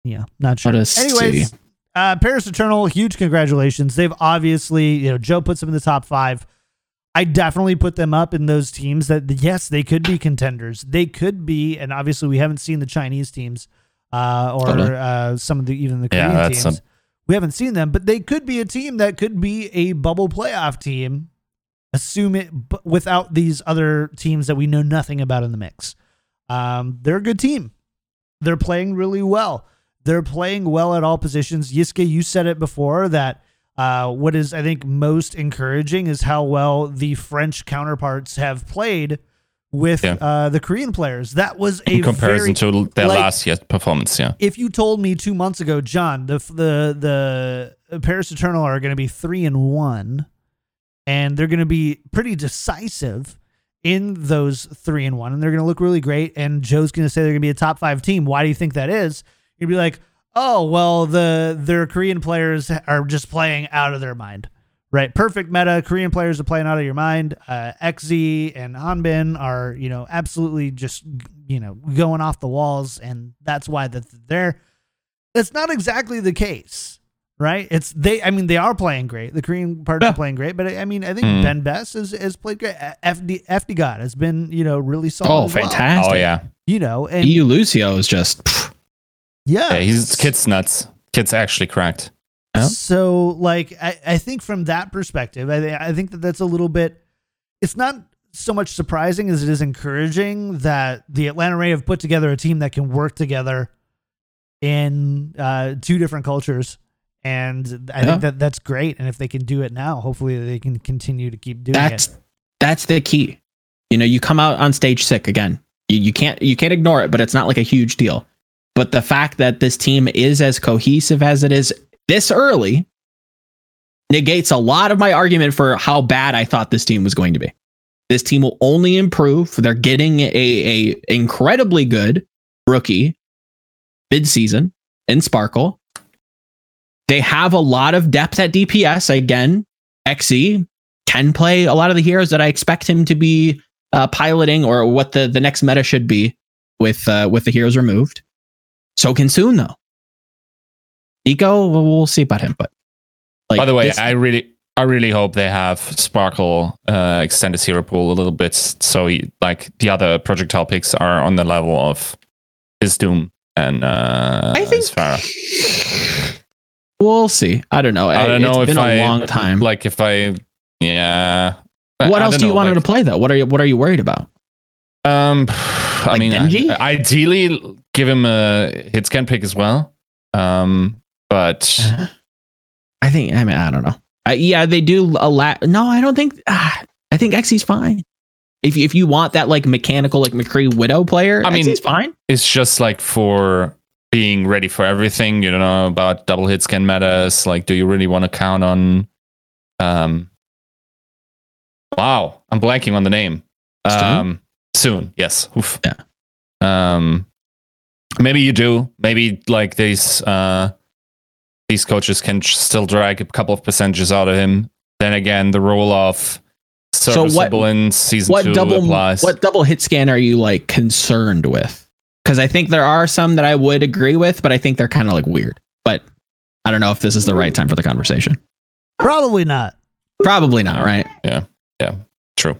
Yeah, not sure. Anyways, see. uh, Paris Eternal, huge congratulations. They've obviously, you know, Joe puts them in the top five. I definitely put them up in those teams that yes, they could be contenders. They could be, and obviously we haven't seen the Chinese teams uh, or Totally. uh, some of the even the Korean that's teams. a- we haven't seen them, but they could be a team that could be a bubble playoff team. Assume it b- without these other teams that we know nothing about in the mix. Um, they're a good team. They're playing really well. They're playing well at all positions. Yiske, you said it before that uh, what is I think most encouraging is how well the French counterparts have played with Yeah. uh, the Korean players. That was a In comparison very, to their like- last year's performance, yeah. if you told me two months ago, John, the the the Paris Eternal are going to be three and one, and they're going to be pretty decisive in those three and one, and they're going to look really great. And Joe's going to say they're going to be a top five team. Why do you think that is? You'd be like, oh well, the their Korean players are just playing out of their mind. Right, perfect meta. Korean players are playing out of your mind. Uh, XZ and Hanbin are, you know, absolutely just, you know, going off the walls, and that's why that they're. That's not exactly the case, right? It's they. I mean, they are playing great. The Korean part Yeah. are playing great, but I mean, I think Mm. Ben Best has, has played great. FD FD God has been, you know, really solid. Oh, as well. fantastic. Oh yeah. You know, and EU Lucio is just pff, yeah, Yeah, he's kid's nuts. Kid's actually cracked. Yeah. So, like, I, I think from that perspective, I, I think that that's a little bit. It's not so much surprising as it is encouraging that the Atlanta Ray have put together a team that can work together in uh, two different cultures, and I Yeah. think that that's great. And if they can do it now, hopefully they can continue to keep doing that's it. that's the key. You know, you come out on stage sick again. You, you can't you can't ignore it, but it's not like a huge deal. But the fact that this team is as cohesive as it is this early negates a lot of my argument for how bad I thought this team was going to be. This team will only improve. They're getting a, a incredibly good rookie mid-season in Sparkle. They have a lot of depth at DPS. Again, XE can play a lot of the heroes that I expect him to be uh, piloting or what the, the next meta should be with uh, with the heroes removed. So can soon though. Nico, we'll we'll see about him. But like, By the way, this- I really I really hope they have Sparkle uh, extend his hero pool a little bit so he, like the other projectile picks are on the level of his Doom and uh I think Sphara. we'll see. I don't know. I don't know it's if been I a long time. Like if I yeah. What I else don't do you know, want him like- to play though? What are you What are you worried about? Um, I Like mean, I- ideally, give him a hit scan pick as well. Um, but I think. I mean, I don't know. I, yeah, they do a lot. No, I don't think. Ah, I think Xy's fine. If if you want that like mechanical like McCree Widow player, I mean- it's fine. it's just like for being ready for everything. You don't know about double hit scan metas. Like, do you really want to count on? Um, wow, I'm blanking on the name. Soon? Um, soon, yes. Oof. Yeah. Um, maybe you do. Maybe like these uh these coaches can ch- still drag a couple of percentages out of him. Then again, the role of So what- in season What two double applies. what double hit scan are you like concerned with? Because I think there are some that I would agree with, but I think they're kind of like weird. But I don't know if this is the right time for the conversation. Probably not. Probably not, right? Yeah. Yeah. True.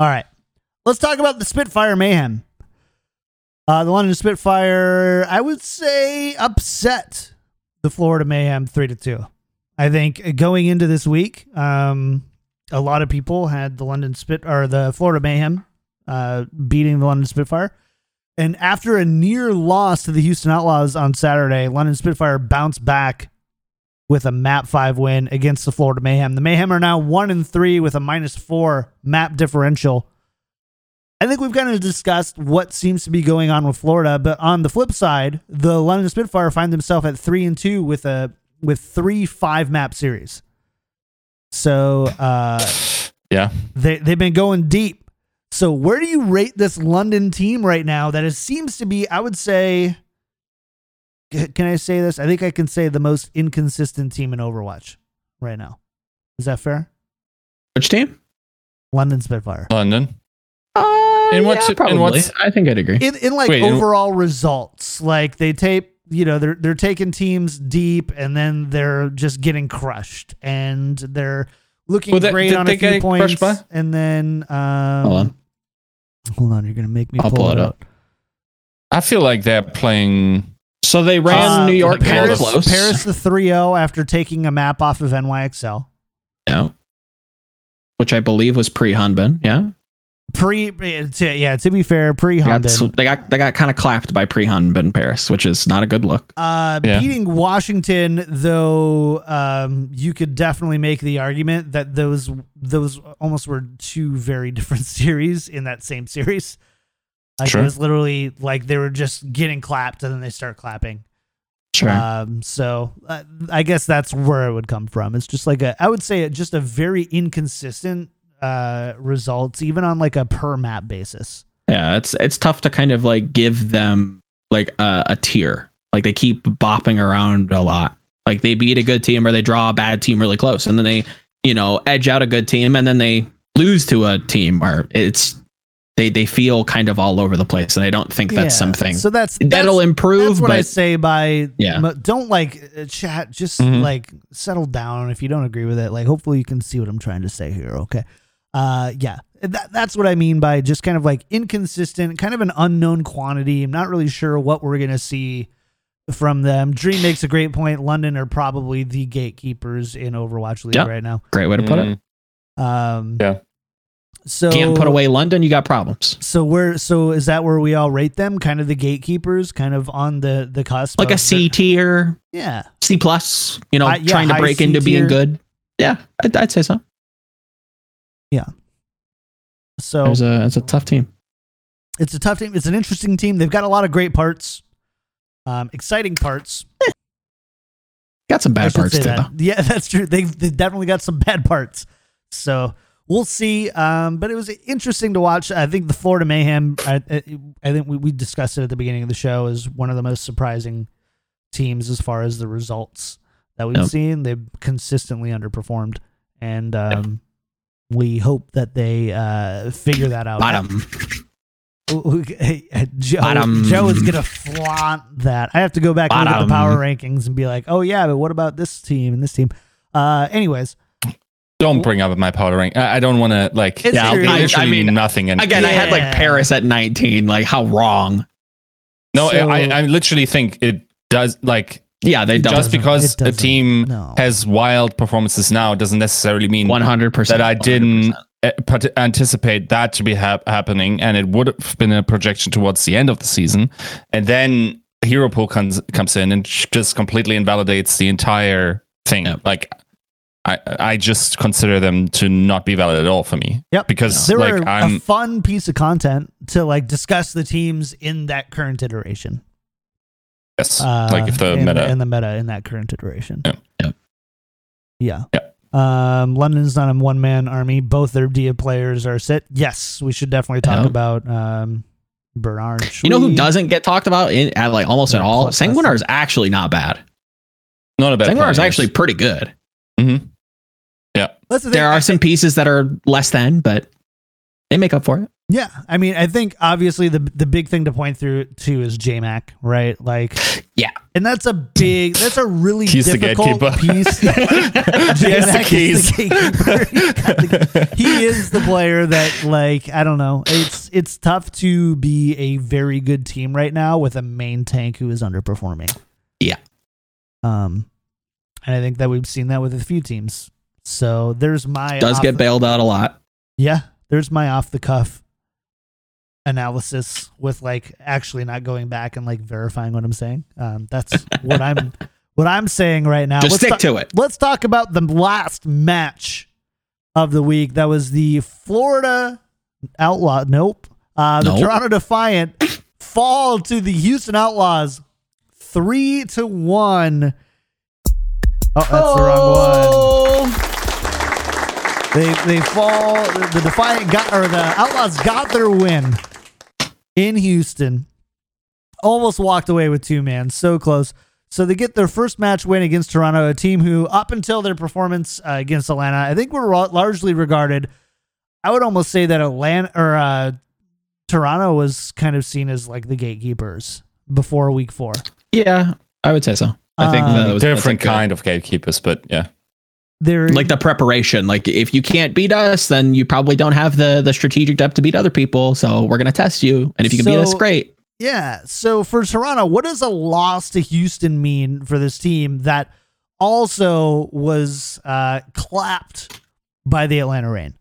All right. Let's talk about the Spitfire Mayhem. Uh, the London Spitfire, I would say, upset the Florida Mayhem three to two. I think going into this week, um, a lot of people had the London Spit or the Florida Mayhem uh, beating the London Spitfire. And after a near loss to the Houston Outlaws on Saturday, London Spitfire bounced back with a map five win against the Florida Mayhem. The Mayhem are now one and three with a minus four map differential. I think we've kind of discussed what seems to be going on with Florida, but on the flip side, the London Spitfire find themselves at three and two with a with three five map series. So uh, Yeah. they they've been going deep. So where do you rate this London team right now? That it seems to be, I would say. Can I say this? I think I can say the most inconsistent team in Overwatch right now. Is that fair? Which team? London Spitfire. London. Uh, In what- yeah, in probably. what- I think I'd agree. in, in like Wait, in- overall results like they tape you know they're they're taking teams deep and then they're just getting crushed and they're looking Well, they- great on a few points by? and then um Hold on. hold on you're gonna make me I'll pull, pull it it out up. I feel like they're playing. So they ran Uh, New York Paris, close. Paris the 3-0 after taking a map off of NYXL Yeah. Which I believe was pre Hanbin. Yeah. Pre to, yeah to be fair pre They got, they got they got kind of clapped by pre Hanbin Paris, which is not a good look. Uh, Yeah. beating Washington, though, um, you could definitely make the argument that those those almost were two very different series in that same series. Like Sure. it was literally like they were just getting clapped and then they start clapping. Sure. Um, so uh, I guess that's where it would come from. It's just like a, I would say, just a very inconsistent uh results, even on like a per map basis. yeah, it's it's tough to kind of like give them like a, a tier. Like they keep bopping around a lot. Like they beat a good team or they draw a bad team really close, and then they you know edge out a good team, and then they lose to a team Or it's they they feel kind of all over the place, and I don't think that's Yeah. something So that's that'll improve. That's what I say by Yeah. Don't like uh, chat. Just Mhm. like settle down if you don't agree with it. Like hopefully you can see what I'm trying to say here. Okay. Uh, yeah. That, that's what I mean by just kind of like inconsistent, kind of an unknown quantity. I'm not really sure what we're gonna see from them. Dream makes a great point. London are probably the gatekeepers in Overwatch League Yeah. right now. great way to put it. Mm, Um, Yeah. So Can't put away London, you got problems. So where? So is that where we all rate them? Kind of the gatekeepers, kind of on the the cusp, Like a of C the- tier, yeah. C plus. You know, High- yeah, trying to break C into being good. Yeah, I'd, I'd say so. So It's a it's a tough team. it's a tough team. It's an interesting team. They've got a lot of great parts, um, exciting parts. Got some bad parts too, that. Yeah, that's true. They've, they've definitely got some bad parts. So we'll see. Um, but it was interesting to watch. I think the Florida Mayhem. I, I, I think we, we discussed it at the beginning of the show is one of the most surprising teams as far as the results that we've Yep. seen. They've consistently underperformed, and um, we hope that they uh, figure that out. Bottom. Joe, Bottom. Joe is gonna flaunt that. I have to go back and look at the power rankings and be like, oh yeah, but what about this team and this team? Uh, anyways, Don't bring up my power rank. I, I don't want to like. It's yeah, I- I literally mean, mean nothing. And Again, I had like Paris at 19. Like, how wrong? no, so- I, I literally think it does. Like Yeah, they don't. just because a team No. has wild performances now doesn't necessarily mean 100%. that I didn't 100%. uh, anticipate that to be hap- happening, and it would have been a projection towards the end of the season, and then Hero Pool comes comes in and just completely invalidates the entire thing. Yep. Like, I I just consider them to not be valid at all for me. Yep. because they like were a I'm fun piece of content to like discuss the teams in that current iteration. Yes, Uh, like if the in, meta in the meta in that current iteration. Yeah. Yep. Yeah. Yep. Um, London's not a one man army. Both their Dia players are sit. Yes, we should definitely talk Yep. about um, Bernard. You know who doesn't get talked about in at like almost at all? Sanguinar is actually not bad. not a bad. Sanguinar is actually pretty good. yes. Mhm. That's the. There I are some pieces that are less than, but they make up for it. Yeah, I mean, I think obviously the the big thing to point through to is JMac, right? Like, Yeah. and that's a big, that's a really He's difficult gatekeeper. piece. J-Mac is the gatekeeper. He's got the- he is the player that, like, I don't know. It's it's tough to be a very good team right now with a main tank who is underperforming. Yeah. Um, and I think that we've seen that with a few teams. So there's my Does get the- bailed out a lot. yeah, there's my off the cuff analysis with like actually not going back and like verifying what I'm saying. Um, that's what I'm what I'm saying right now. Just Let's stick talk- to it. Let's talk about the last match of the week. That was the Florida Outlaw. Nope. Uh, the Nope. Toronto Defiant fall to the Houston Outlaws three to one. Oh, that's the wrong one. They they fall. The Defiant got or the Outlaws got their win in Houston. Almost walked away with two man. So close. So they get their first match win against Toronto, a team who, up until their performance uh, against Atlanta, I think were ro- largely regarded. I would almost say that Atlanta or uh, Toronto was kind of seen as like the gatekeepers before Week Four. Yeah, I would say so. I think Um, that was Different a good- kind of gatekeepers, but yeah. They're like the preparation. Like if you can't beat us, then you probably don't have the the strategic depth to beat other people. So we're gonna test you, and if you can beat us, great. Yeah. So for Toronto, what does a loss to Houston mean for this team that also was uh, clapped by the Atlanta Reign?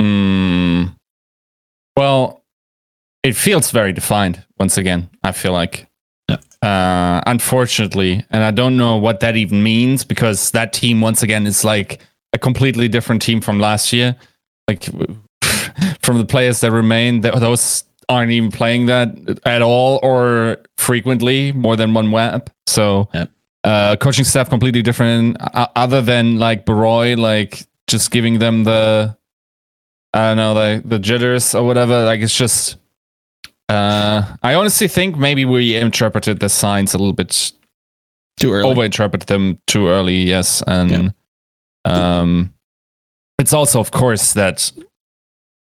Mm, well, it feels very defined once again. I feel like, Yeah. Uh, unfortunately, and I don't know what that even means because that team once again is like a completely different team from last year. Like from the players that remain, th- those aren't even playing that at all or frequently more than one web. So. Yeah. Uh, coaching staff completely different. Uh, other than like Baroy, like just giving them the I don't know, like the jitters or whatever. Like it's just uh I honestly think maybe we interpreted the signs a little bit Too early. overinterpreted them too early, yes. And um it's also of course that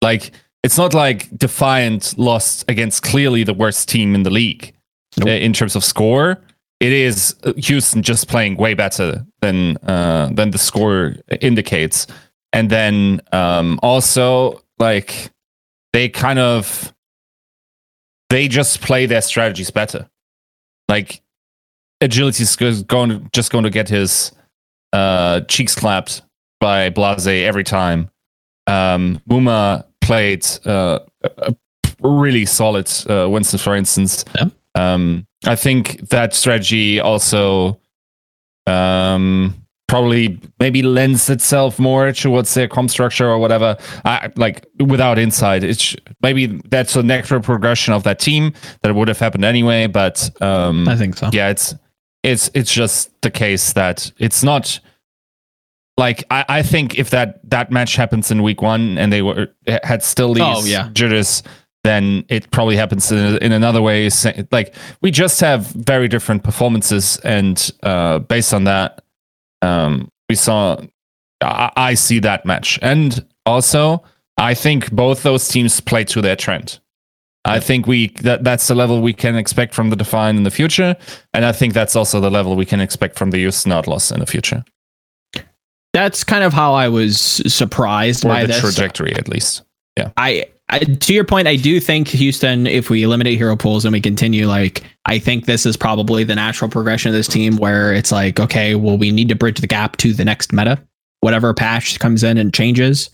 like it's not like Defiant lost against clearly the worst team in the league Nope. uh, in terms of score. It is Houston just playing way better than uh, than the score indicates, and then um, also like they kind of they just play their strategies better. Like agility is going just going to get his uh, cheeks clapped by Blase every time. Um, Muma played uh, a really solid uh, Winston, for instance. Yeah. Um, I think that strategy also um, probably maybe lends itself more towards their comp structure or whatever. I, like without insight, it's maybe that's a natural progression of that team that would have happened anyway. But um, I think so. yeah, it's it's it's just the case that it's not like I, I think if that that match happens in week one and they were had still these Oh, yeah. jitters, then it probably happens in, in another way. Like we just have very different performances, and uh, based on that, um, we saw. I, I see that match, and also I think both those teams play to their trend. I think we that that's the level we can expect from the Defiant in the future, and I think that's also the level we can expect from the Houston Outlaws in the future, That's kind of how I was surprised or by the this. trajectory at least. Yeah, I, I to your point, I do think Houston, if we eliminate hero pools and we continue, like I think this is probably the natural progression of this team where it's like, okay, well, we need to bridge the gap to the next meta. Whatever patch comes in and changes,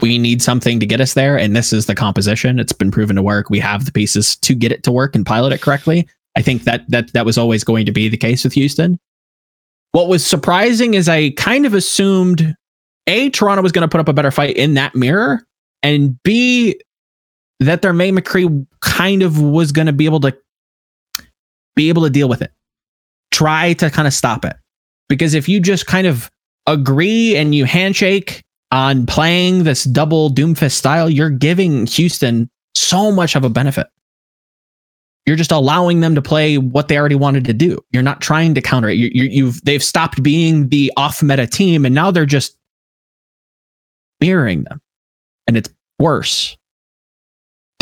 we need something to get us there. And this is the composition. It's been proven to work. We have the pieces to get it to work and pilot it correctly. I think that that that was always going to be the case with Houston. What was surprising is I kind of assumed A, Toronto was going to put up a better fight in that mirror, and B, that their May McCree kind of was going to be able to be able to deal with it. Try to kind of stop it. Because if you just kind of agree and you handshake on playing this double Doomfist style, you're giving Houston so much of a benefit. You're just allowing them to play what they already wanted to do. You're not trying to counter it. You, you've they've stopped being the off meta team, and now they're just mirroring them. and it's worse.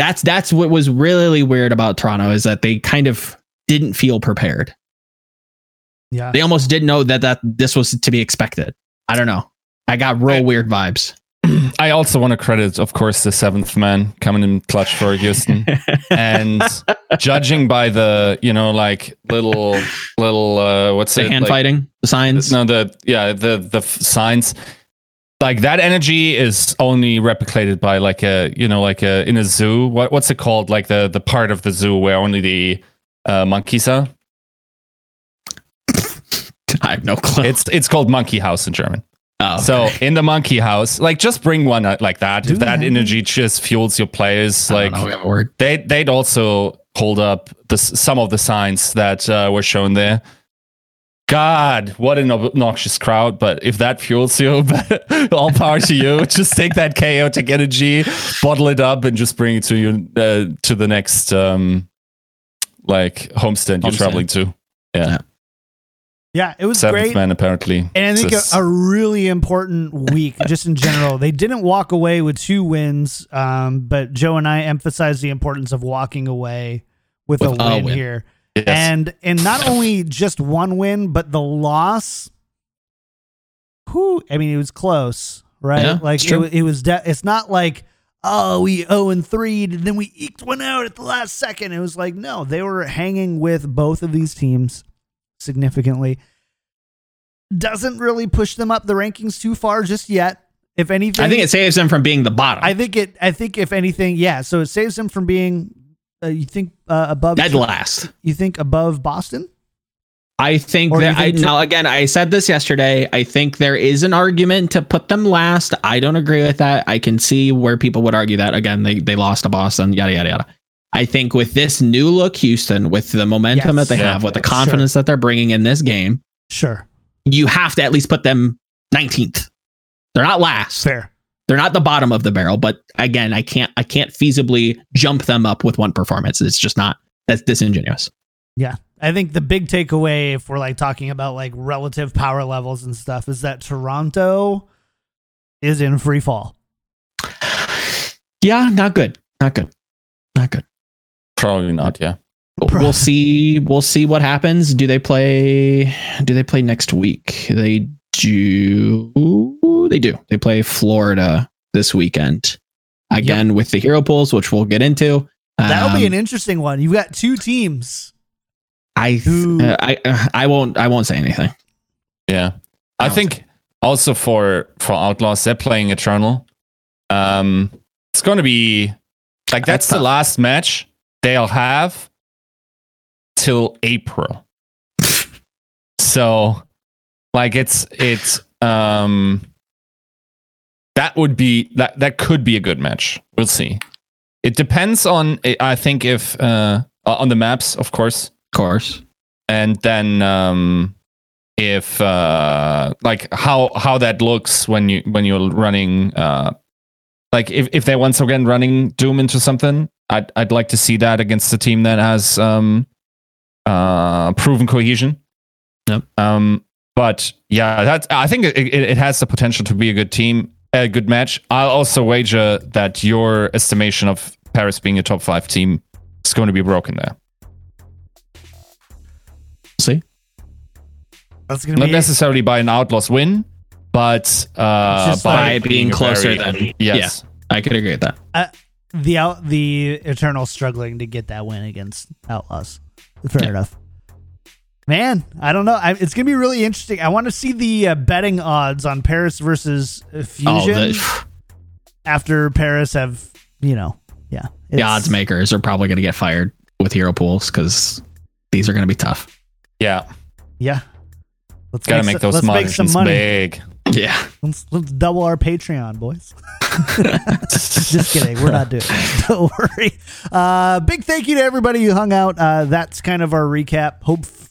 That's that's what was really weird about Toronto is that they kind of didn't feel prepared. Yeah. They almost didn't know that that this was to be expected. I don't know. I got real I- weird vibes. I also want to credit, of course, the seventh man coming in clutch for Houston. and judging by the, you know, like little, little, uh, what's the it? hand like, fighting, the signs. No, the yeah, the the f- signs. Like that energy is only replicated by like a you know like a in a zoo. What what's it called? Like the the part of the zoo where only the uh, monkeys are. I have no clue. It's it's called monkey house in German. oh, So in the monkey house, like just bring one like that. Do if that energy just fuels your players, I like don't know, we have a word. they they'd also hold up the some of the signs that uh, were shown there. God, what an obnoxious crowd! But if that fuels you, all power to you. Just take that chaotic energy, bottle it up, and just bring it to you uh, to the next um, like homestead you're traveling to. Yeah, Yeah, it was seventh great. man apparently. And I think a, a really important week, just in general. They didn't walk away with two wins, um, but Joe and I emphasized the importance of walking away with, With a, a win, win. here. Yes. And and not only just one win, but the loss. Who? I mean, it was close, right? Yeah, like it's it, it was. De- it's not like oh we zero and three, and then we eked one out at the last second. It was like no, they were hanging with both of these teams significantly. Doesn't really push them up the rankings too far just yet. If anything, I think it saves them from being the bottom. I think it. I think if anything, yeah. So it saves them from being. Uh, you think uh, above? Dead last. You think above Boston? I think Or that you I think now again I said this yesterday. I think there is an argument to put them last. I don't agree with that. I can see where people would argue that. Again, they they lost to Boston, yada yada yada. I think with this new look Houston, with the momentum Yes. that they Yeah. have, with the Sure. confidence that they're bringing in this game, Sure, you have to at least put them 19th. They're not last. fair. They're not the bottom of the barrel, but again, I can't I can't feasibly jump them up with one performance. It's just not that's disingenuous. Yeah. I think the big takeaway, if we're like talking about like relative power levels and stuff, is that Toronto is in free fall. Yeah, not good. Not good. Not good. probably not. Yeah. we'll see we'll see what happens do they play do they play next week they do they do they play florida this weekend again with the hero pools which we'll get into That'll be Um, an interesting one. You've got two teams. I, Who- uh, I uh, i won't i won't say anything Yeah. I No. think also for for Outlaws, they're playing Eternal. Um it's gonna be like that's, That's the tough. last match they'll have till April. so like it's it's um that would be that that could be a good match. We'll see. It depends on I think if uh on the maps, of course of course and then um if uh like how how that looks when you when you're running uh like if, if they're once again running doom into something i'd i'd like to see that against a team that has um uh proven cohesion Yep. um but yeah that's i think it, it, it has the potential to be a good team a good match i'll also wager that your estimation of paris being a top five team is going to be broken there see That's gonna not be necessarily by an outlaws win, but uh, Just by like- being closer very- than yes, i could agree with that the out the Eternal struggling to get that win against Outlaws. Fair Yeah. enough. Man, I don't know. I, it's gonna be really interesting. I want to see the uh, betting odds on Paris versus uh, oh Fusion the, after Paris have you know yeah the odds makers are probably going to get fired with hero pools because these are going to be tough yeah, yeah. Let's gotta make, make some- those let's make some money. big. yeah Let's, let's double our Patreon, boys. Just kidding. We're not doing it. Don't worry. Uh, big thank you to everybody who hung out. Uh, that's kind of our recap.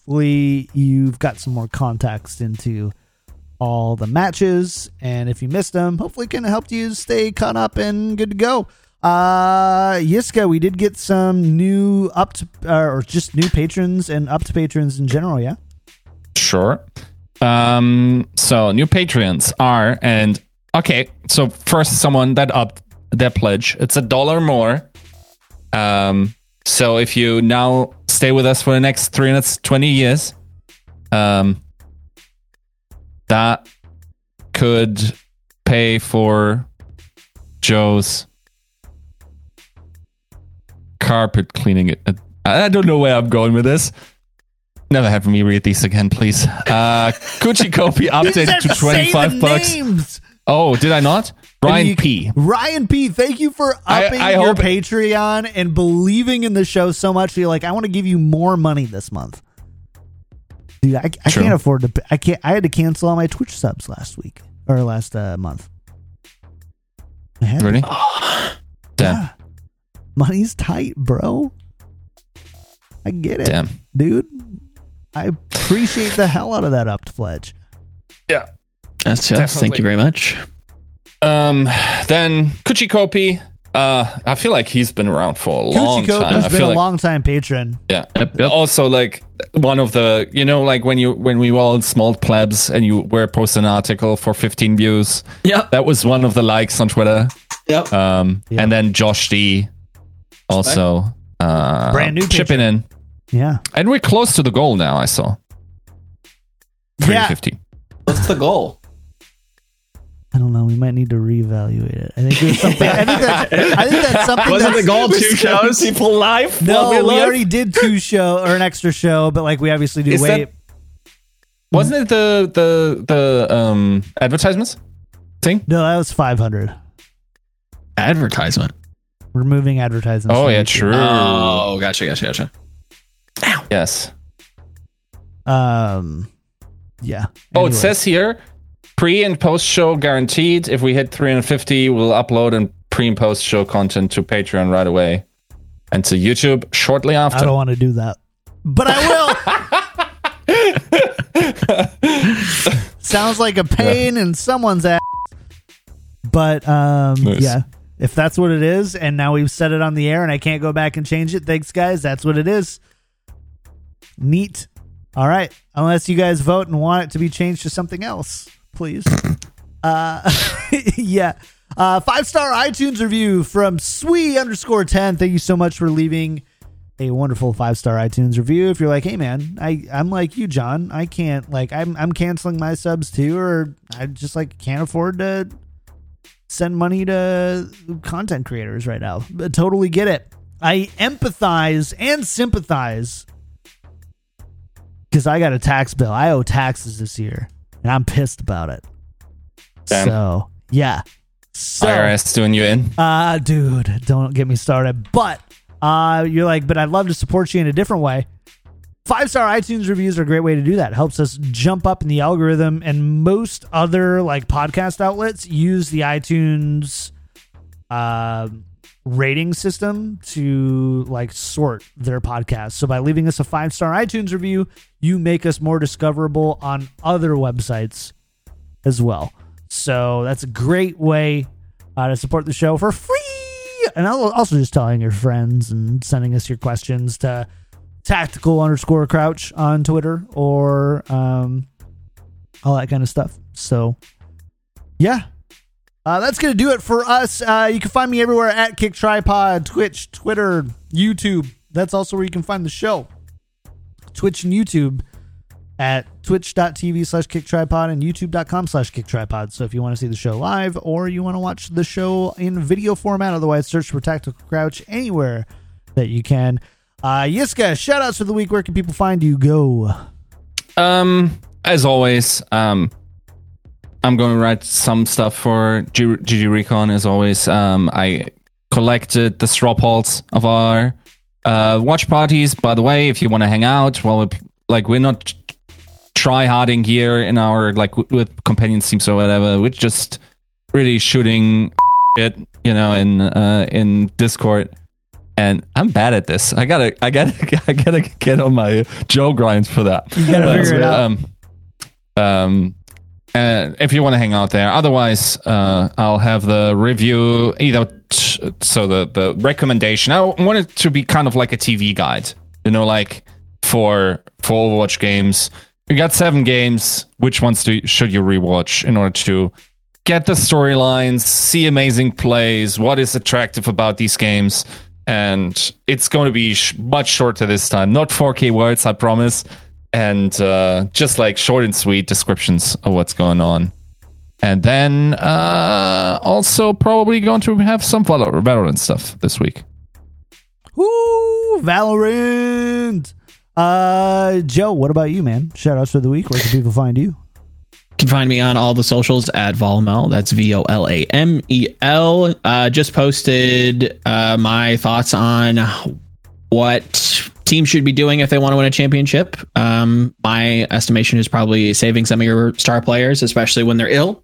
Hopefully, you've got some more context into all the matches. And if you missed them, hopefully, it can help you stay caught up and good to go. Uh, Yiska, we did get some new up to, uh, or just new patrons and up to patrons in general. Yeah. Sure. Um, so new patrons are and okay. So first, someone that up their pledge. It's a dollar more. Um, so if you now stay with us for the next 320 years, um, that could pay for Joe's carpet cleaning. It. I don't know where I'm going with this. Never have me read these again, please. Uh, Gucci Kopi updated to 25 bucks. Names. Oh, did I not? Ryan you- P. Ryan P, thank you for upping I your hope- Patreon and believing in the show so much. You're like, I want to give you more money this month. Dude, I, I can't afford to. I can't. I had to cancel all my Twitch subs last week or last uh, month. I had. Really? Damn. Yeah. Money's tight, bro. I get it, Damn. dude. I appreciate the hell out of that upped pledge. Yeah. Yes, yes. Thank you very much. Um, then Kuchi Kopi. Uh, I feel like he's been around for a long Kuchiko time. has been a like, long time patron. yeah. Yep, yep. Also, like one of the, you know, like when you when we were all small plebs and you were post an article for 15 views. Yeah. That was one of the likes on Twitter. Yep. Um, Yeah. and then Josh D. Also, uh, Brand new chipping in, Yeah. and we're close to the goal now. I saw Yeah. 350. What's the goal? I don't know. We might need to reevaluate it. I think there's something. I think that's, I think that's something. Wasn't that's, the goal two shows? People live. No, we already did two show or an extra show, but like we obviously do Is wait. that- Wasn't it the the the um advertisements thing? no, that was 500. Advertisement. Removing advertisements. Oh yeah, YouTube. true. Oh, gotcha, gotcha, gotcha. Yes. Um. Yeah. Oh, it says here pre and post show guaranteed. If we hit 350, we'll upload and pre and post show content to Patreon right away and to YouTube shortly after. I don't want to do that, but I will. Sounds like a pain in someone's ass. But um, Nice. yeah, if that's what it is, and now we've set it on the air, and I can't go back and change it. Thanks, guys. That's what it is. Neat. All right. Unless you guys vote and want it to be changed to something else, please. uh, yeah. Uh, five star iTunes review from Swee underscore ten. Thank you so much for leaving a wonderful five star iTunes review. If you're like, hey man, I I'm like you, John. I can't like I'm I'm canceling my subs too, or I just like can't afford to send money to content creators right now. But totally get it. I empathize and sympathize because I got a tax bill. I owe taxes this year, and I'm pissed about it. Damn. So yeah. So, IRS doing you in. uh, dude, don't get me started. But uh, you're like, but I'd love to support you in a different way. Five star iTunes reviews are a great way to do that. It helps us jump up in the algorithm, and most other like podcast outlets use the iTunes uh, rating system to like sort their podcasts. So by leaving us a five star iTunes review, you make us more discoverable on other websites as well. So that's a great way uh, to support the show for free. And also just telling your friends and sending us your questions to tactical underscore crouch on Twitter or um, all that kind of stuff. So, yeah. Uh, that's going to do it for us. Uh, you can find me everywhere at Kick Tripod, Twitch, Twitter, YouTube. That's also where you can find the show. Twitch and YouTube at twitch.tv slash kick tripod and youtube.com slash kick tripod. So if you want to see the show live or you want to watch the show in video format, otherwise search for Tactical Crouch anywhere that you can. Uh, Yiska, shout outs for the week. Where can people find you? Go. Um, as always, um, I'm going to write some stuff for G- GG Recon. As always, um, I collected the straw polls of our uh, watch parties. By the way, if you want to hang out, well, we- like we're not try harding here in our like w- with companion teams or whatever. We're just really shooting it, you know, in uh, in Discord. And I'm bad at this. I gotta, I gotta, I gotta get on my Joe grinds for that. You gotta But, figure it out. Um, um, uh, if you want to hang out there, otherwise, uh, I'll have the review either. T- so the the recommendation. I want it to be kind of like a TV guide, you know, like for for Overwatch games. You got seven games. Which ones do should you rewatch in order to get the storylines, see amazing plays, what is attractive about these games. And it's going to be sh- much shorter this time. Not 4K words, I promise. And uh, just like short and sweet descriptions of what's going on. And then uh, also probably going to have some Valorant stuff this week. Woo, Valorant. Uh, Joe, what about you, man? Shout outs for the week. Where can people find you? You can find me on all the socials at Volamel. That's V O L A M E L. Uh, just posted uh, my thoughts on what teams should be doing if they want to win a championship. Um, my estimation is probably saving some of your star players, especially when they're ill.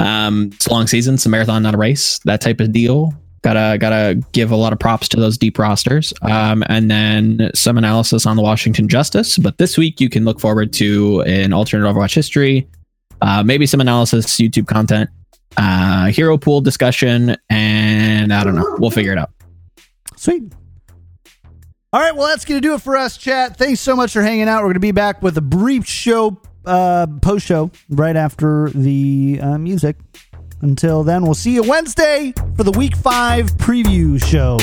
Um, it's a long season, it's a marathon, not a race. That type of deal. Gotta gotta give a lot of props to those deep rosters. Um, and then some analysis on the Washington Justice. But this week you can look forward to an alternate Overwatch history, uh, maybe some analysis, YouTube content, uh, hero pool discussion, and I don't know. We'll figure it out. Sweet. All right, well, that's going to do it for us, chat. Thanks so much for hanging out. We're going to be back with a brief show, uh, post show, right after the uh, music. Until then, we'll see you Wednesday for the week five preview show.